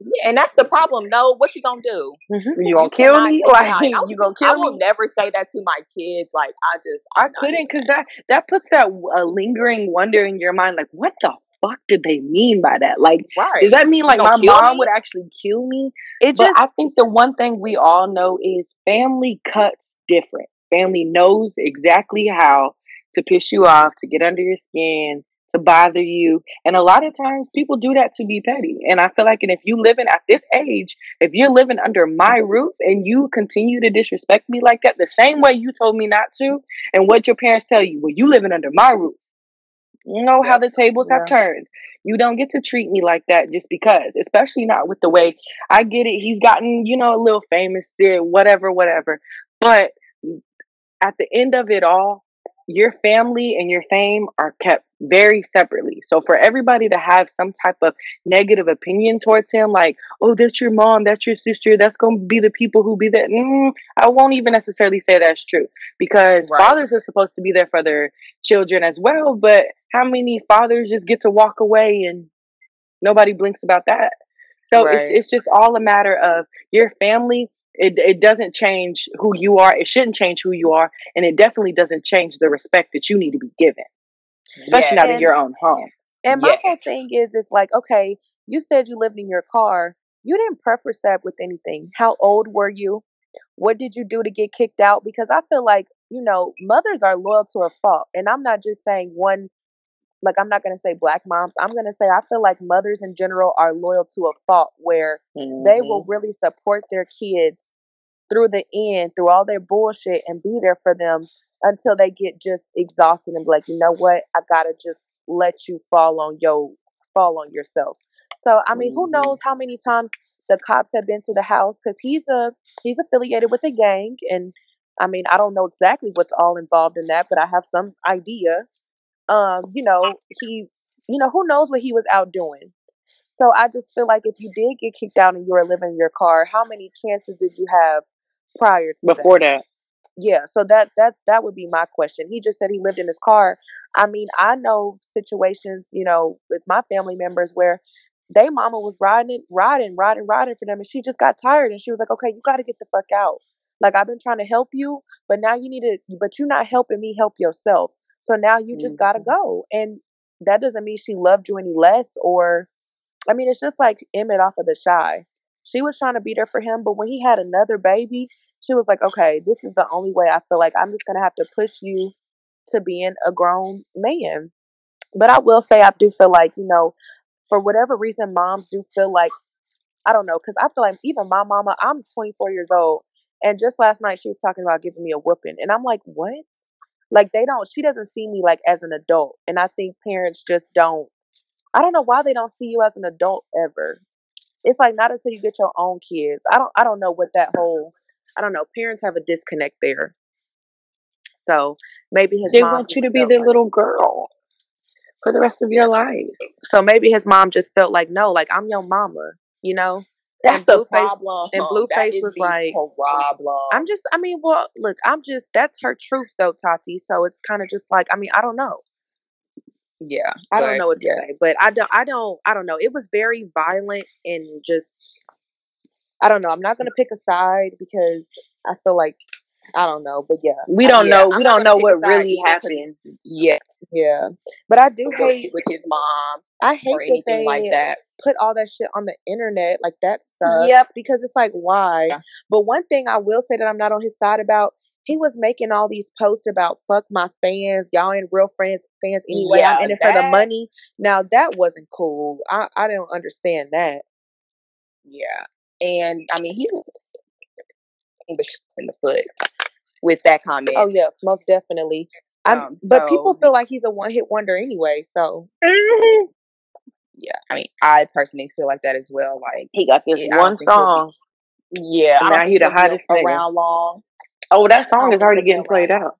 Yeah, and that's the problem. No, what you gonna do? Mhm. You gonna kill me? take me Like out. I, you gonna kill? I will me? never say that to my kids. Like I just, I couldn't because that. that that puts that a lingering wonder in your mind. Like, what the fuck did they mean by that? Like, Right. does that mean like my mom me? would actually kill me? it But just I think the one thing we all know is family cuts different. Family knows exactly how to piss you off, to get under your skin, to bother you. And a lot of times people do that to be petty. And I feel like and if you living at this age, if you're living under my roof and you continue to disrespect me like that, the same way you told me not to, and what your parents tell you, well, you living under my roof. You know how the tables have Yeah. turned. You don't get to treat me like that just because, especially not with the way I get it. He's gotten, you know, a little famous there, whatever, whatever. But at the end of it all, your family and your fame are kept very separately. So for everybody to have some type of negative opinion towards him, like, oh, that's your mom, that's your sister, that's going to be the people who be there. Mm, I won't even necessarily say that's true because Right. fathers are supposed to be there for their children as well. But how many fathers just get to walk away and nobody blinks about that? So it's it's just all a matter of your family. It it doesn't change who you are. It shouldn't change who you are, and it definitely doesn't change the respect that you need to be given, especially not in Yes. your own home. And my whole thing is, is like, okay, you said you lived in your car. You didn't preface that with anything. How old were you? What did you do to get kicked out? Because I feel like, you know, mothers are loyal to a fault. And I'm not just saying one, like, I'm not going to say black moms. I'm going to say I feel like mothers in general are loyal to a fault where they Mhm. will really support their kids through the end, through all their bullshit, and be there for them until they get just exhausted and be like, you know what, I gotta just let you fall on your fall on yourself. So I mean, who Mhm. knows how many times the cops have been to the house because he's a he's affiliated with a gang, and I mean, I don't know exactly what's all involved in that, but I have some idea. Um, you know, he, you know, who knows what he was out doing. So I just feel like if you did get kicked out and you were living in your car, how many chances did you have prior to Before that. yeah, so that that that would be my question. He just said he lived in his car. I mean, I know situations, you know, with my family members where they mama was riding, riding, riding, riding for them, and she just got tired, and she was like, "Okay, you got to get the fuck out. Like I've been trying to help you, but now you need to, but you're not helping me help yourself. So now you just Mm-hmm. go, and that doesn't mean she loved you any less, or I mean, it's just like Emmett off of the Chi. She was trying to be there for him, but when he had another baby, she was like, okay, this is the only way I feel like I'm just to have to push you to being a grown man. But I will say, I do feel like, you know, for whatever reason, moms do feel like, I don't know, because I feel like even my mama, I'm 24 years old. And just last night, she was talking about giving me a whooping. And I'm like, what? Like, they don't, she doesn't see me like as an adult. And I think parents just don't, I don't know why they don't see you as an adult ever. It's like not until you get your own kids. I don't, I don't know what that whole, I don't know. Parents have a disconnect there. So maybe his They mom want you to be their like, little girl for the rest of your life. so maybe his mom just felt like, no, like I'm your mama, you know? That's the problem. and [LAUGHS] Blueface was like, problem. I'm just, I mean, well, look, I'm just, that's her truth though, Tati. So it's kind of just like, I mean, I don't know. yeah, I don't know what to yeah. say, but I don't, I don't, I don't know. It was very violent and just, I don't know. I'm not going to pick a side because I feel like, I don't know, but yeah, We don't Yeah, know. I'm We don't know what really happened. yeah, yeah. But I do hate, with his mom I hate that anything like that. put all that shit on the internet. Like that sucks Yep. because it's like, why? Yeah. But one thing I will say that I'm not on his side about, he was making all these posts about fuck my fans, y'all ain't real friends fans anyway. I'm in it for the money. Now that wasn't cool. I I don't understand that. yeah, and I mean he's in the foot with that comment. Oh yeah, most definitely. I'm, Um, but people feel like he's a one hit wonder anyway. So yeah, I mean I personally feel like that as well. Like He got this it, one think he'll be. song. Yeah, I And don't now think he the he'll hottest nigga. around long. Oh, that song is already getting played out.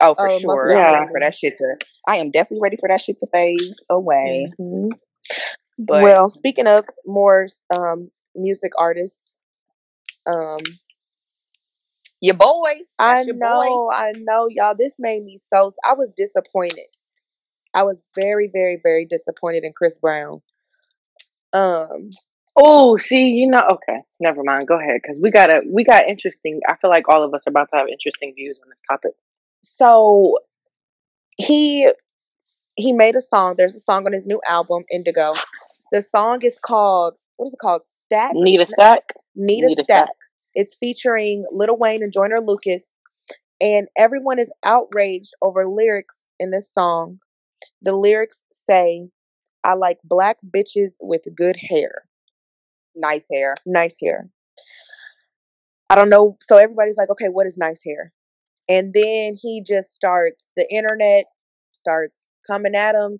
Oh, for oh, sure. I'm ready Yeah. for definitely. that shit to. I am definitely ready for that shit to phase away. hmm But Well, speaking of more um music artists, um your boy, I that's your boy. know, I know, y'all. This made me so. I was disappointed. I was very, very, very disappointed in Chris Brown. Um, Oh, see, you know, okay, never mind. Go ahead, because we got a we got interesting. I feel like all of us are about to have interesting views on this topic. so he he made a song. There's a song on his new album, Indigo. The song is called what is it called? Stack. Need a stack. Need a Need a stack. It's featuring Lil Wayne and Joyner Lucas, and everyone is outraged over lyrics in this song. The lyrics say, "I like black bitches with good hair." Nice hair. nice hair. I don't know. So everybody's like, okay, what is nice hair? And then he just starts, the internet starts coming at him.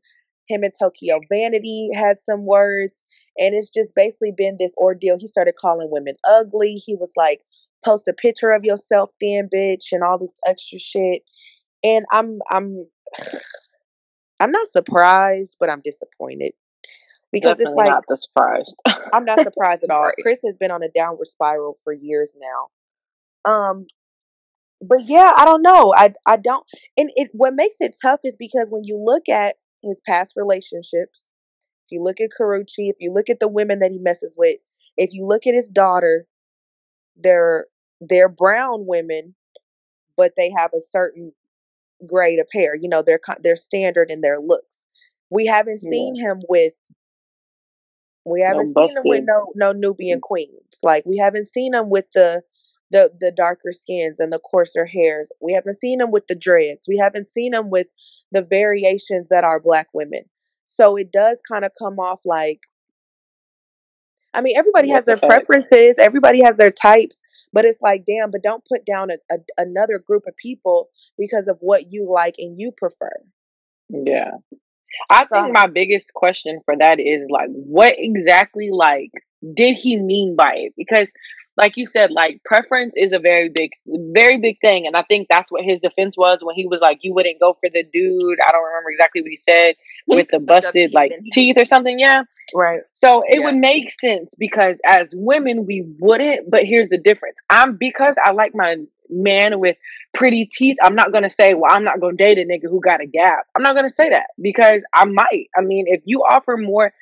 Him and Tokyo Vanity had some words. And it's just basically been this ordeal. He started calling women ugly. He was like, post a picture of yourself then, bitch, and all this extra shit. And I'm I'm [SIGHS] I'm not surprised, but I'm disappointed. Because Definitely it's like not the surprised. I'm not [LAUGHS] surprised at all. Chris has been on a downward spiral for years now. Um, but yeah, I don't know. I I don't, and it what makes it tough is because when you look at his past relationships, if you look at Karrueche, if you look at the women that he messes with, if you look at his daughter, they're they're brown women, but they have a certain grade of hair. You know, they're they're standard in their looks. We haven't Yeah. seen him with we haven't seen him with no no Nubian mm-hmm. queens. Like we haven't seen him with the the the darker skins and the coarser hairs. We haven't seen him with the dreads. We haven't seen him with the variations that are black women. So it does kind of come off like I mean everybody has the their preferences, everybody has their types, but it's like damn, but don't put down a, a, another group of people because of what you like and you prefer. Yeah. I So think my biggest question for that is like, what exactly like did he mean by it? Because, like you said, like preference is a very big, very big thing, and I think that's what his defense was when he was like, "You wouldn't go for the dude." I don't remember exactly what he said, with the busted like teeth or something. Yeah. Right. So it Yeah. would make sense because as women we wouldn't, but here's the difference. I'm because I like my man with pretty teeth, I'm not gonna say, well, I'm not gonna date a nigga who got a gap. I'm not gonna say that because I might. I mean, if you offer more,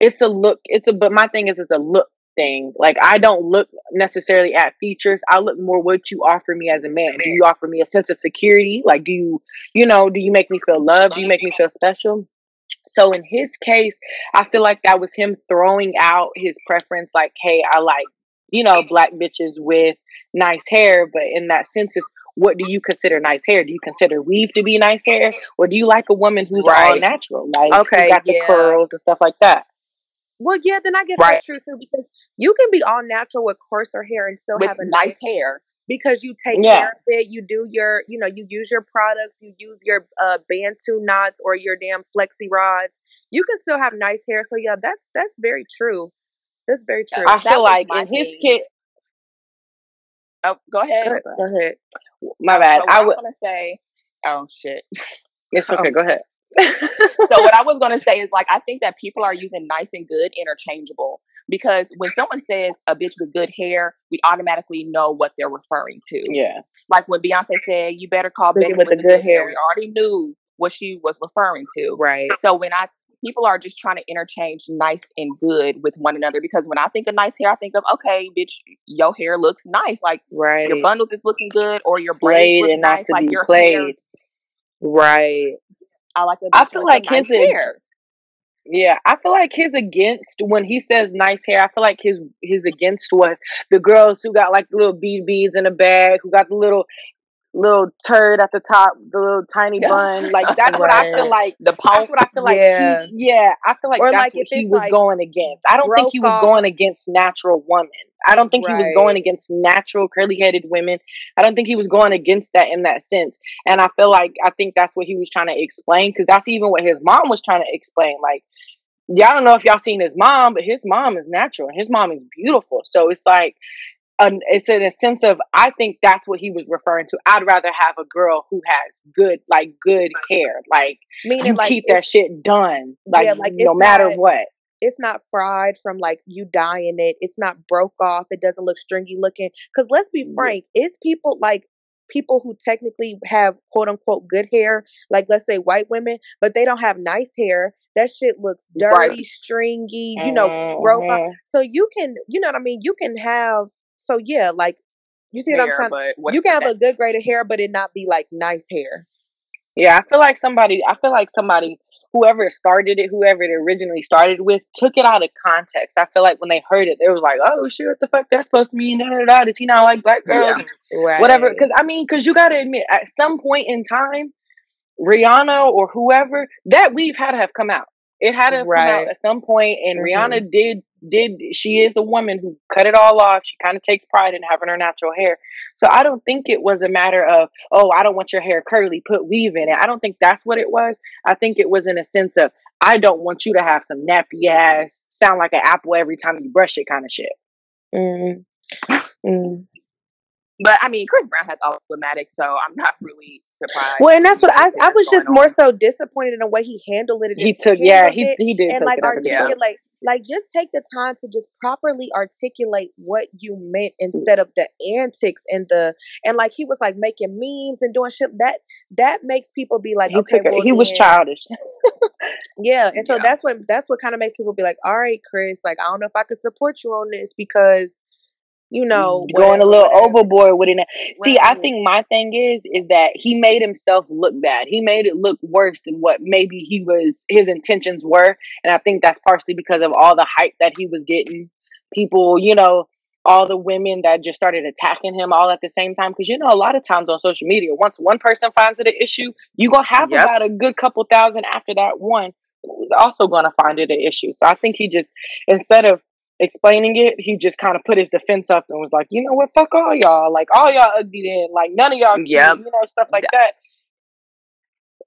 it's a look, it's a but my thing is it's a look thing. Like I don't look necessarily at features. I look more what you offer me as a man. Do you offer me a sense of security? Like do you, you know, do you make me feel loved? Do you make me feel special? So in his case, I feel like that was him throwing out his preference, like, hey, I like, you know, black bitches with nice hair, but in that sense is what do you consider nice hair? Do you consider weave to be nice hair? Or do you like a woman who's all natural? Like Okay, got the yeah. curls and stuff like that. Well, yeah, then I guess Right. that's true too because you can be all natural with coarser hair and still with have a nice hair. because you take Yeah. care of it. You do your, you know, you use your products. You use your uh, Bantu knots or your damn flexi rods. You can still have nice hair. So yeah, that's that's very true. That's very true. I That feel like my in his thing. kid Oh, go ahead. Go ahead. Go ahead. my bad. so what I I'm would gonna say. Oh shit. [LAUGHS] it's okay, go ahead. [LAUGHS] so what I was gonna say is like I think that people are using nice and good interchangeable because when someone says a bitch with good hair, we automatically know what they're referring to. yeah. Like when Beyonce said, "You better call Bitch Betty with with, the good good hair," hair. we already knew what she was referring to. Right. So when I people are just trying to interchange nice and good with one another because when I think of nice hair, I think of okay, bitch, your hair looks nice. Like Right. your bundles is looking good or your braids look and nice. Like your played. hair, Right. I like I feel like some nice his hair. Yeah, I feel like his against when he says nice hair. I feel like his his against was the girls who got like the little bead beads in a bag, who got the little little turd at the top, the little tiny bun. [LAUGHS] Like that's what I feel like. The That's what I feel like. Yeah. He, yeah, I feel like Or, that's like, what he was like, going against. I don't think he was broke going against natural women. I don't think he was going against natural curly headed women. I don't think he was going against that in that sense. And I feel like I think that's what he was trying to explain because that's even what his mom was trying to explain. Like y'all don't know if y'all seen his mom, but his mom is natural and his mom is beautiful. So it's like, um, it's in a sense of I think that's what he was referring to. I'd rather have a girl who has good, like good hair, like Meaning you like keep that shit done, like, Yeah, like, no matter not- what. it's not fried from like you dyeing it. It's not broke off. It doesn't look stringy looking. Because let's be frank, it's people like people who technically have quote unquote good hair, like let's say white women, but they don't have nice hair. That shit looks Right. dirty, stringy, you know, broke off. Mhm. So you can, you know what I mean? You can have, so yeah, like, you see what I'm trying You can have that- a good grade of hair, but it not be like nice hair. Yeah, I feel like somebody. I feel like somebody, whoever started it, whoever it originally started with, took it out of context. I feel like when they heard it, they was like, "Oh shit, what the fuck that's supposed to mean?" Da, da, da. Does he not like black girls? Yeah. Right. Whatever. Because I mean, because you got to admit, at some point in time, Rihanna or whoever that weave had to have come out. It had to have come out at some point, and Mhm. Rihanna did did. She is a woman who cut it all off. She kind of takes pride in having her natural hair. So I don't think it was a matter of, oh, I don't want your hair curly, put weave in it. I don't think that's what it was. I think it was in a sense of, I don't want you to have some nappy ass, sound like an apple every time you brush it kind of shit. Mm. Mm. But I mean, Chris Brown has all problematic, so I'm not really surprised. Well, and that's what I, with I was just going more so disappointed in the way he handled it. He took, yeah, he, it he did and take like it over the top. articulate, like just take the time to just properly articulate what you meant mm. instead of the antics and the and like he was like making memes and doing shit that that makes people be like, He okay, well, He was childish. [LAUGHS] yeah, and so Yeah. that's what that's what kind of makes people be like, all right, Chris, like I don't know if I could support you on this because you mm, know going a little whatever. overboard with it. See, I think my thing is is that he made himself look bad. He made it look worse than what maybe he was his intentions were, and I think that's partially because of all the hype that he was getting. People, you know, all the women that just started attacking him all at the same time. Because you know, a lot of times on social media, once one person finds it an issue, you're gonna have Yep. about a good couple thousand after that one also gonna find it an issue. So I think he just instead of explaining it, he just kind of put his defense up and was like, you know what, fuck all y'all. Like all y'all ugly then. Like none of y'all cute, Yep. you know, stuff like that.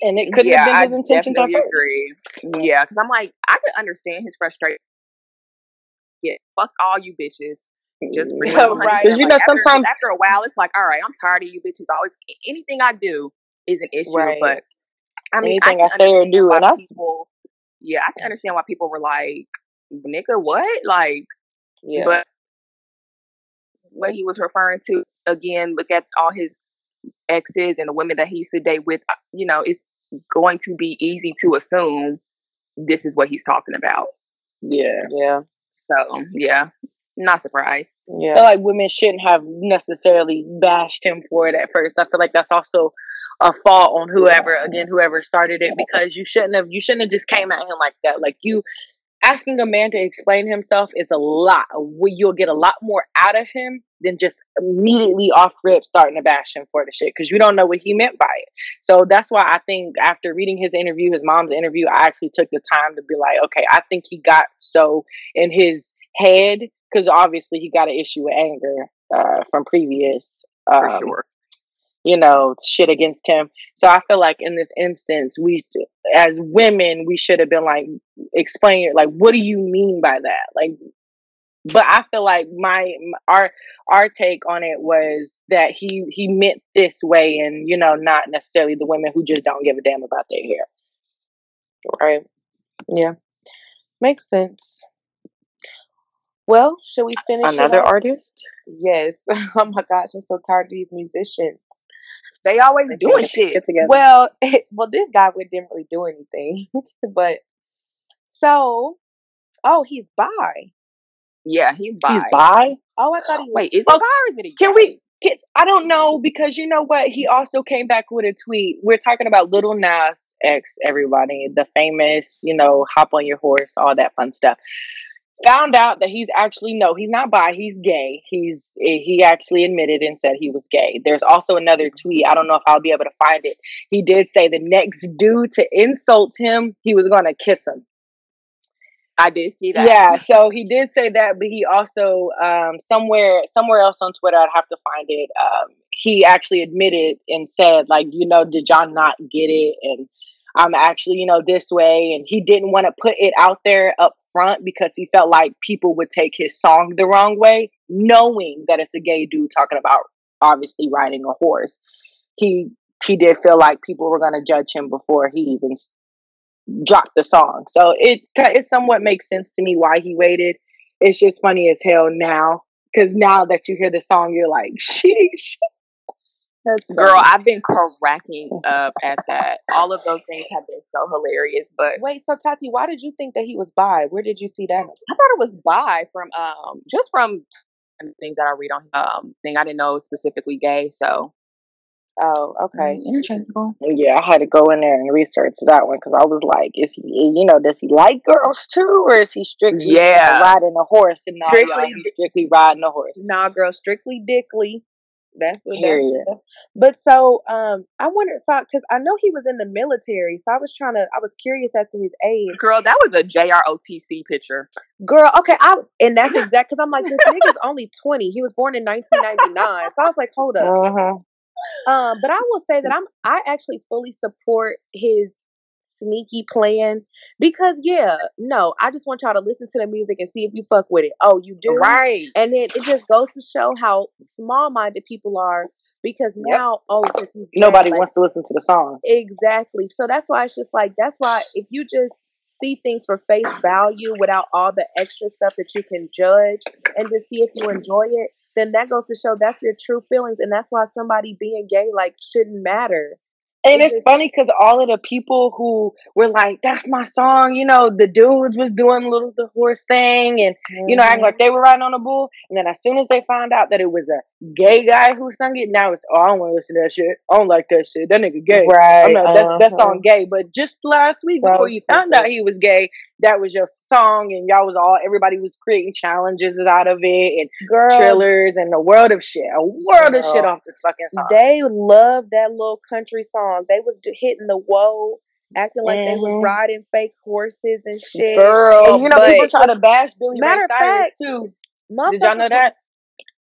And it couldn't yeah, have been his intention at definitely agree. Yeah, because I'm like, I could understand his frustration. Yeah, fuck all you bitches. Just mm, bring Yeah, right. Because you Like, know, after, sometimes after a while, it's like, all right, I'm tired of you bitches. Always anything I do is an issue. Right. But I mean, Anything I, can say or do, and I people. Yeah, I can understand why people were like, "Nigga, what?" Like, Yeah. but what he was referring to again, look at all his exes and the women that he used to date with. uh, You know, it's going to be easy to assume this is what he's talking about. yeah. yeah. So yeah, not surprised. I Yeah. feel like women shouldn't have necessarily bashed him for it at first. I feel like that's also a fault on whoever again whoever started it because you shouldn't have you shouldn't have just came at him like that. Like you asking a man to explain himself is a lot. You'll get a lot more out of him than just immediately off rip starting to bash him for the shit because you don't know what he meant by it. So that's why I think after reading his interview, his mom's interview, I actually took the time to be like, okay, I think he got so in his head because obviously he got an issue with anger uh, from previous. For Um, sure. You know, shit against him. So I feel like in this instance, we, as women, we should have been like, explain it. Like, what do you mean by that? Like, but I feel like my our our take on it was that he he meant this way, and you know, not necessarily the women who just don't give a damn about their hair. Right. Yeah. Makes sense. Well, should we finish Another artist. Yes. [LAUGHS] Oh my gosh, I'm so tired of these musicians. They always They doing their shit. together. Well, [LAUGHS] well, this guy would didn't really do anything, [LAUGHS] but so, oh, he's bi. Yeah, he's bi. He's bi. Oh, I thought he was. Wait, is Well, oh, bi or is it a Can we get? I don't know because you know what? He also came back with a tweet. We're talking about Little Nas X, everybody, the famous, you know, hop on your horse, all that fun stuff. Found out that he's actually no, he's not bi. He's gay. He's he actually admitted and said he was gay. There's also another tweet. I don't know if I'll be able to find it. He did say the next dude to insult him, he was gonna kiss him. I did see that. Yeah, so he did say that, but he also um, somewhere somewhere else on Twitter, I'd have to find it. Um, he actually admitted and said, like, you know, did y'all not get it? And I'm actually, you know, this way. And he didn't want to put it out there up front because he felt like people would take his song the wrong way, knowing that it's a gay dude talking about obviously riding a horse. He he did feel like people were going to judge him before he even dropped the song. So it it somewhat makes sense to me why he waited. It's just funny as hell now because now that you hear the song, you're like, [LAUGHS] sheesh. That's Girl. I've been cracking up at that. All of those things have been so hilarious, but Wait, so Tati, why did you think that he was bi? Where did you see that? I thought it was bi from um just from things that I read on um thing. I didn't know it was specifically gay, so Oh, okay. mm, interchangeable. Yeah, I had to go in there and research that one because I was like, is he, you know, does he like girls too, or is he strictly Yeah. riding a horse? And not Strictly strictly riding a horse. Nah, girl, strictly dickly. That's what Period. that's. But so, um, I wondered, so because I know he was in the military, so I was trying to, I was curious as to his age. Girl, that was a JROTC picture. Girl, okay, I and that's exact because I'm like, this nigga's only 20. He was born in 1999, so I was like, hold up. Uh-huh. Um, but I will say that I'm I actually fully support his sneaky plan because yeah, no, I just want y'all to listen to the music and see if you fuck with it. Oh, you do, Right. And then it just goes to show how small minded people are because Yep. now, oh, gay, Nobody like, wants to listen to the song. Exactly. So that's why it's just like that's why if you just see things for face value without all the extra stuff that you can judge and just see if you enjoy it, then that goes to show that's your true feelings and that's why somebody being gay like shouldn't matter. And It it's just funny because all of the people who were like, "That's my song," you know, the dudes was doing little the horse thing, and you know, acting Mhm. like they were riding on a bull. And then as soon as they found out that it was a gay guy who sung it, now it's oh, I don't want to listen to that shit. I don't like that shit. That nigga gay. Right. I'm not. That's that uh-huh. song gay. But just last week, That before you found out he was gay, that was your song, and y'all was all everybody was creating challenges out of it and Girl, trillers and a world of shit, a world of shit off this fucking song. They loved that little country song. They was hitting the whoa, acting like they was Mhm. riding fake horses and shit. Girl, and you know people try to bash Billy Ray matter Cyrus fact, too. Did y'all know that?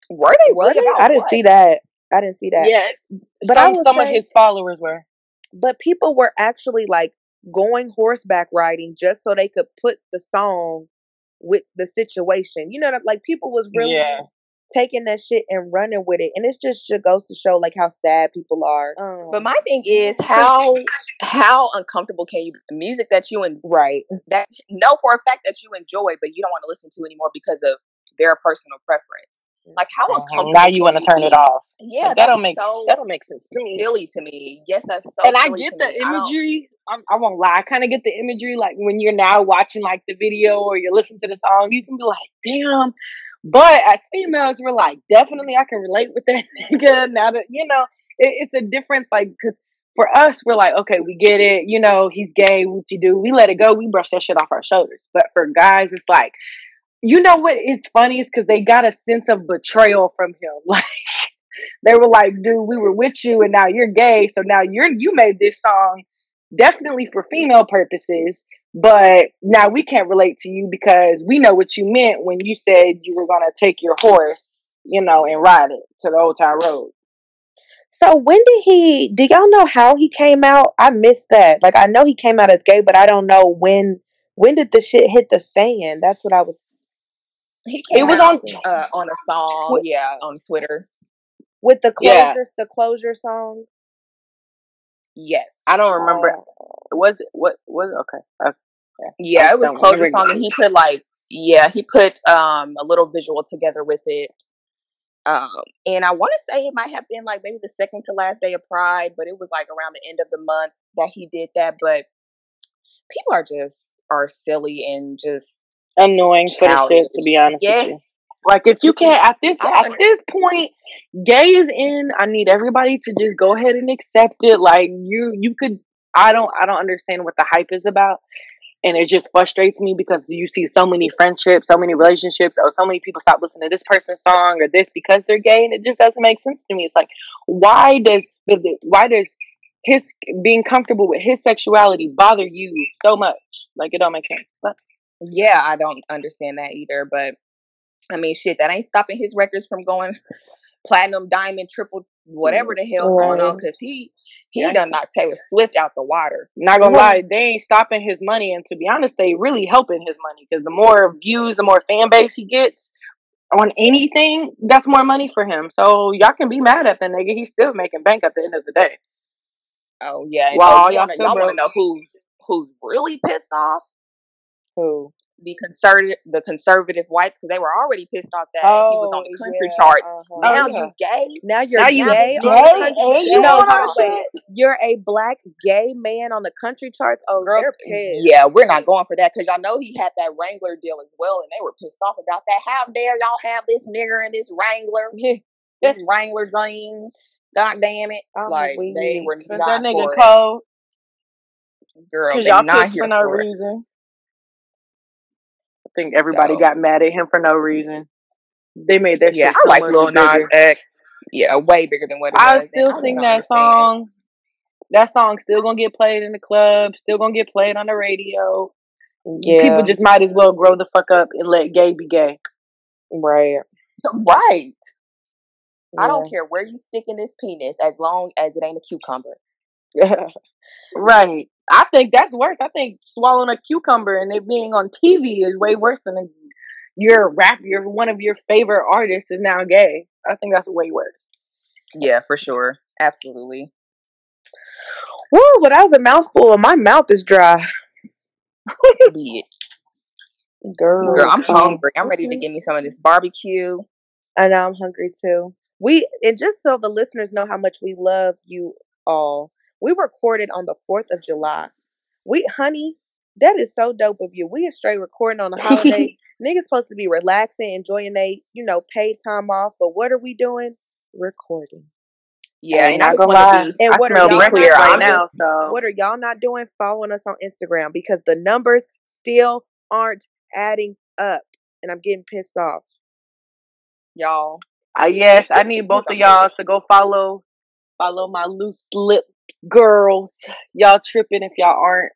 Were they were really they? about I didn't what? see that. I didn't see that. Yeah, But some will of his followers were. but people were actually like going horseback riding just so they could put the song with the situation. You know, like people was really Yeah. taking that shit and running with it, and it's just just goes to show like how sad people are. Um, But my thing is [LAUGHS] how how uncomfortable can you music that you and right that know for a fact that you enjoy, but you don't want to listen to anymore because of their personal preference. Like how uncomfortable Now you want to turn it off. Yeah, Like, that that's don't make so that don't make sense to me. silly to me. Yes, that's so. and I get the me. I imagery. I'm, I won't lie. I kind of get the imagery. Like when you're now watching like the video or you're listening to the song, you can be like, "Damn." But as females, we're like, definitely, I can relate with that [LAUGHS] nigga. Now that you know, it, it's a difference. Like, because for us, we're like, okay, we get it. You know, he's gay. What you do? We let it go. We brush that shit off our shoulders. But for guys, it's like, you know what? It's funny is because they got a sense of betrayal from him. [LAUGHS] Like they were like, dude, we were with you and now you're gay. So now you're you made this song definitely for female purposes, but now we can't relate to you because we know what you meant when you said you were gonna take your horse, you know, and ride it to the old town road. So when did he? Do y'all know how he came out? I missed that. Like I know he came out as gay, but I don't know when. When did the shit hit the fan? That's what I was. It was on uh, on a song, yeah, on Twitter. With the Yeah. the closure song. Yes, I don't remember. Oh. Was it what was? Okay. okay. yeah, I it was closure song, and he put like yeah, he put um a little visual together with it. Um, and I want to say it might have been like maybe the second to last day of Pride, but it was like around the end of the month that he did that. But people are just are silly and just annoying for the shit. To be honest Yeah. with you, like if you can't at this at this point, gay is in. I need everybody to just go ahead and accept it. Like you, you could. I don't. I don't understand what the hype is about. And it just frustrates me because you see so many friendships, so many relationships, or so many people stop listening to this person's song or this because they're gay, and it just doesn't make sense to me. It's like, why does why does his being comfortable with his sexuality bother you so much? Like it don't make sense. But yeah, I don't understand that either. But I mean, shit, that ain't stopping his records from going [LAUGHS] platinum, diamond, triple, whatever the hell's going on. Because he he Yeah. done knocked Taylor Swift out the water. Not gonna lie, they ain't stopping his money, and to be honest, they really helping his money because the more views, the more fan base he gets on anything, that's more money for him. So y'all can be mad at the nigga; he's still making bank at the end of the day. Oh yeah, Well, y'all you wanna, still y'all want to know who's who's really pissed off? Who? The conservative, the conservative whites, because they were already pissed off that he was on the Oh, country yeah, charts. uh-huh. Now Oh, yeah. you gay? Now you're Now you gay, gay on the country. and you no, on hold our on, wait. shit? You're a black gay man on the country charts. Oh, Girl, they're pissed. yeah, we're not going for that because y'all know he had that Wrangler deal as well, and they were pissed off about that. How dare y'all have this nigger and this Wrangler, [LAUGHS] these Wrangler jeans? God damn it! I'm like they were Cause not that nigga for it. cold. Girl, Cause they y'all not pissed here for no for it. Think everybody So got mad at him for no reason. They made that yeah, shit I like Lil Nas. X. Yeah, way bigger than what it I was, still I sing that song. That song's still gonna get played in the club. Still gonna get played on the radio. Yeah, People just might as well grow the fuck up and let gay be gay. right. Right. I don't care where you stick in this penis, as long as it ain't a cucumber. [LAUGHS] Right. I think that's worse. I think swallowing a cucumber and it being on TV is way worse than a, your rap. Your one of your favorite artists is now gay. I think that's way worse. Yeah, for sure. Absolutely. Woo, but that was a mouthful, and my mouth is dry. Girl, Girl, I'm hungry. I'm ready to give me some of this barbecue. I know I'm hungry too. We and just so the listeners know how much we love you all, we recorded on the Fourth of July. We, honey, that is so dope of you. We are straight recording on the holiday. [LAUGHS] Niggas supposed to be relaxing, enjoying they, you know, paid time off. But what are we doing? Recording. Yeah, and I not gonna lie. be And I what smell y'all clear. right I'm now, just so What are y'all not doing? Following us on Instagram because the numbers still aren't adding up, and I'm getting pissed off. y'all. uh, yes, I need both of y'all to go follow follow my loose lips girls. Y'all tripping if y'all aren't.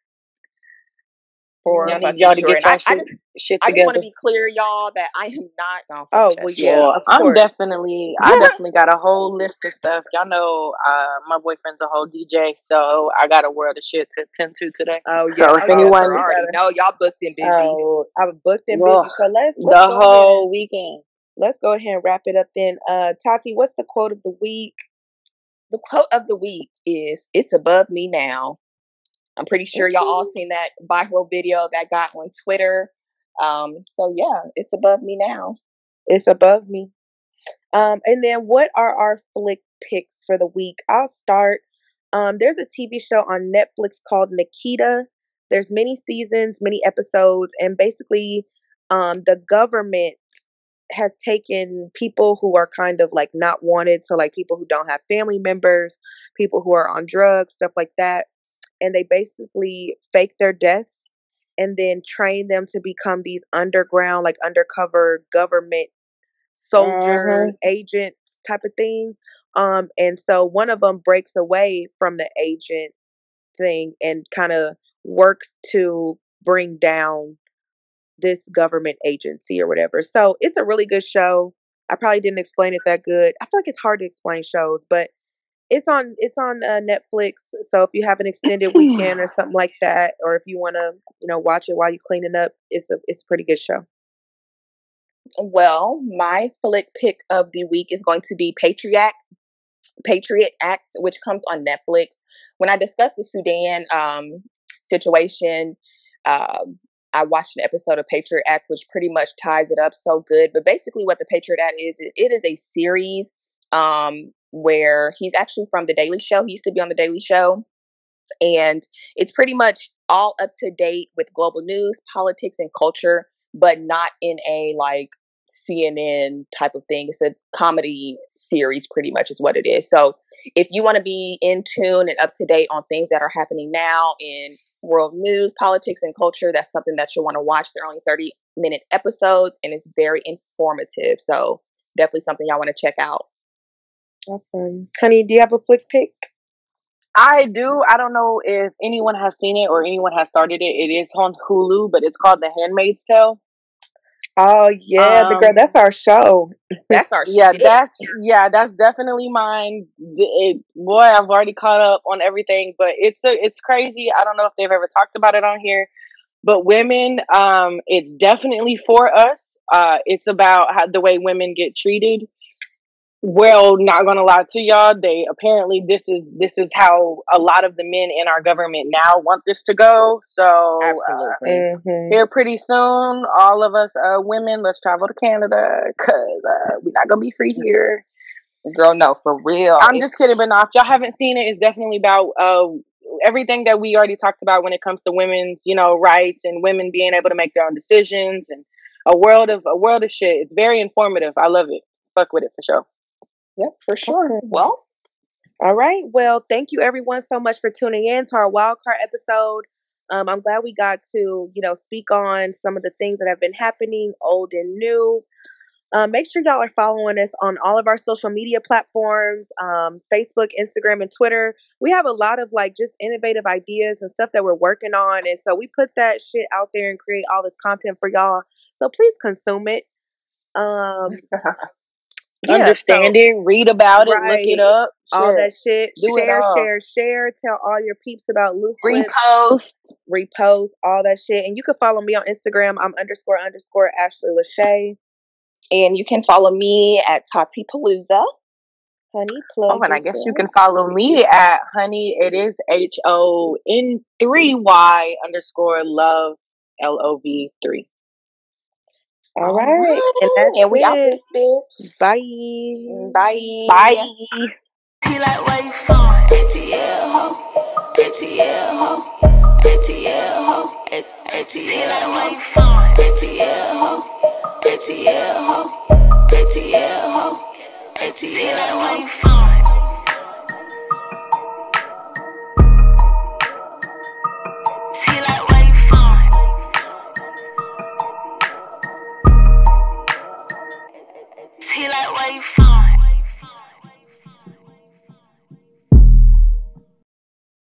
For Y'all need y'all to sure. get And I, y'all I shit just shit I just want to be clear, y'all, that I am not down Oh the well, yeah. Well, I'm course. definitely, I definitely got a whole list of stuff. Y'all know, uh, my boyfriend's a whole DJ, so I got a world of shit to attend to today. Oh yeah, So if oh anyone, we I already gotta. know y'all booked and busy. Oh, I'm booked and busy. So let's let's the go ahead. whole weekend. let's go ahead and wrap it up then. Uh, Tati, what's the quote of the week? The quote of the week is "It's above me now." I'm pretty sure y'all all seen that viral video that got on Twitter. Um, so yeah, it's above me now. It's above me. Um, and then what are our flick picks for the week? I'll start. Um, there's a TV show on Netflix called Nikita. There's many seasons, many episodes, and basically, um, the government has taken people who are kind of like not wanted, so like people who don't have family members, people who are on drugs, stuff like that, and they basically fake their deaths and then train them to become these underground, like undercover government soldier Mhm. agents type of thing. Um, and so one of them breaks away from the agent thing and kind of works to bring down this government agency or whatever. So it's a really good show. I probably didn't explain it that good. I feel like it's hard to explain shows, but it's on it's on uh, Netflix. So if you have an extended weekend or something like that, or if you want to, you know, watch it while you're cleaning up, it's a it's a pretty good show. Well, my flick pick of the week is going to be Patriot Patriot Act, which comes on Netflix. When I discussed the Sudan um, situation, um, I watched an episode of Patriot Act, which pretty much ties it up so good. But basically, what the Patriot Act is, it, is a series um, where he's actually from The Daily Show. He used to be on The Daily Show. And it's pretty much all up to date with global news, politics, and culture, but not in a like CNN type of thing. It's a comedy series, pretty much, is what it is. So if you want to be in tune and up to date on things that are happening now in world news, politics, and culture, that's something that you'll want to watch. They're only 30 minute episodes and it's very informative. So definitely something y'all want to check out. Awesome, honey. Do you have a flick pick? I do. I don't know if anyone has seen it or anyone has started it. It is on Hulu, but it's called The Handmaid's Tale. Oh yeah, the girl. Um, That's our show. That's our Yeah, shit. that's yeah, that's definitely mine. It, boy, I've already caught up on everything, but it's a, it's crazy. I don't know if they've ever talked about it on here, but women, um, it's definitely for us. Uh, it's about how the way women get treated. Well, not gonna lie to y'all, they apparently this is this is how a lot of the men in our government now want this to go. So uh, Absolutely. Mhm. here pretty soon, all of us uh, women, let's travel to Canada because uh, we're not gonna be free here. Girl, no, for real. I'm It- just kidding, but no, if y'all haven't seen it, it's definitely about uh, everything that we already talked about when it comes to women's, you know, rights and women being able to make their own decisions and a world of a world of shit. It's very informative. I love it. Fuck with it for sure. Yep, for sure. Well, All right. Well, thank you everyone so much for tuning in to our wildcard episode. Um, I'm glad we got to, you know, speak on some of the things that have been happening, old and new. Um, make sure y'all are following us on all of our social media platforms um, Facebook, Instagram, and Twitter. We have a lot of like just innovative ideas and stuff that we're working on. And so we put that shit out there and create all this content for y'all. So please consume it. Um, [LAUGHS] yeah, Understand so- it, read about it, look it up, all that shit. Do share, share, share. Tell all your peeps about loose lips. repost. Repost all that shit. And you can follow me on Instagram. I'm underscore underscore Ashley Lashay. and you can follow me at Tati Palooza. Honey. Oh, and I guess you can follow me at honey. It is H O N three Y underscore love L O V three. All right. And that's and we out this bitch. Bye. Bye. Bye. He like where you from? ATL ho, ATL ho, ATL ho, A- ATL like where you from? ATL ho, ATL ho, ATL ho, ATL like where you from? He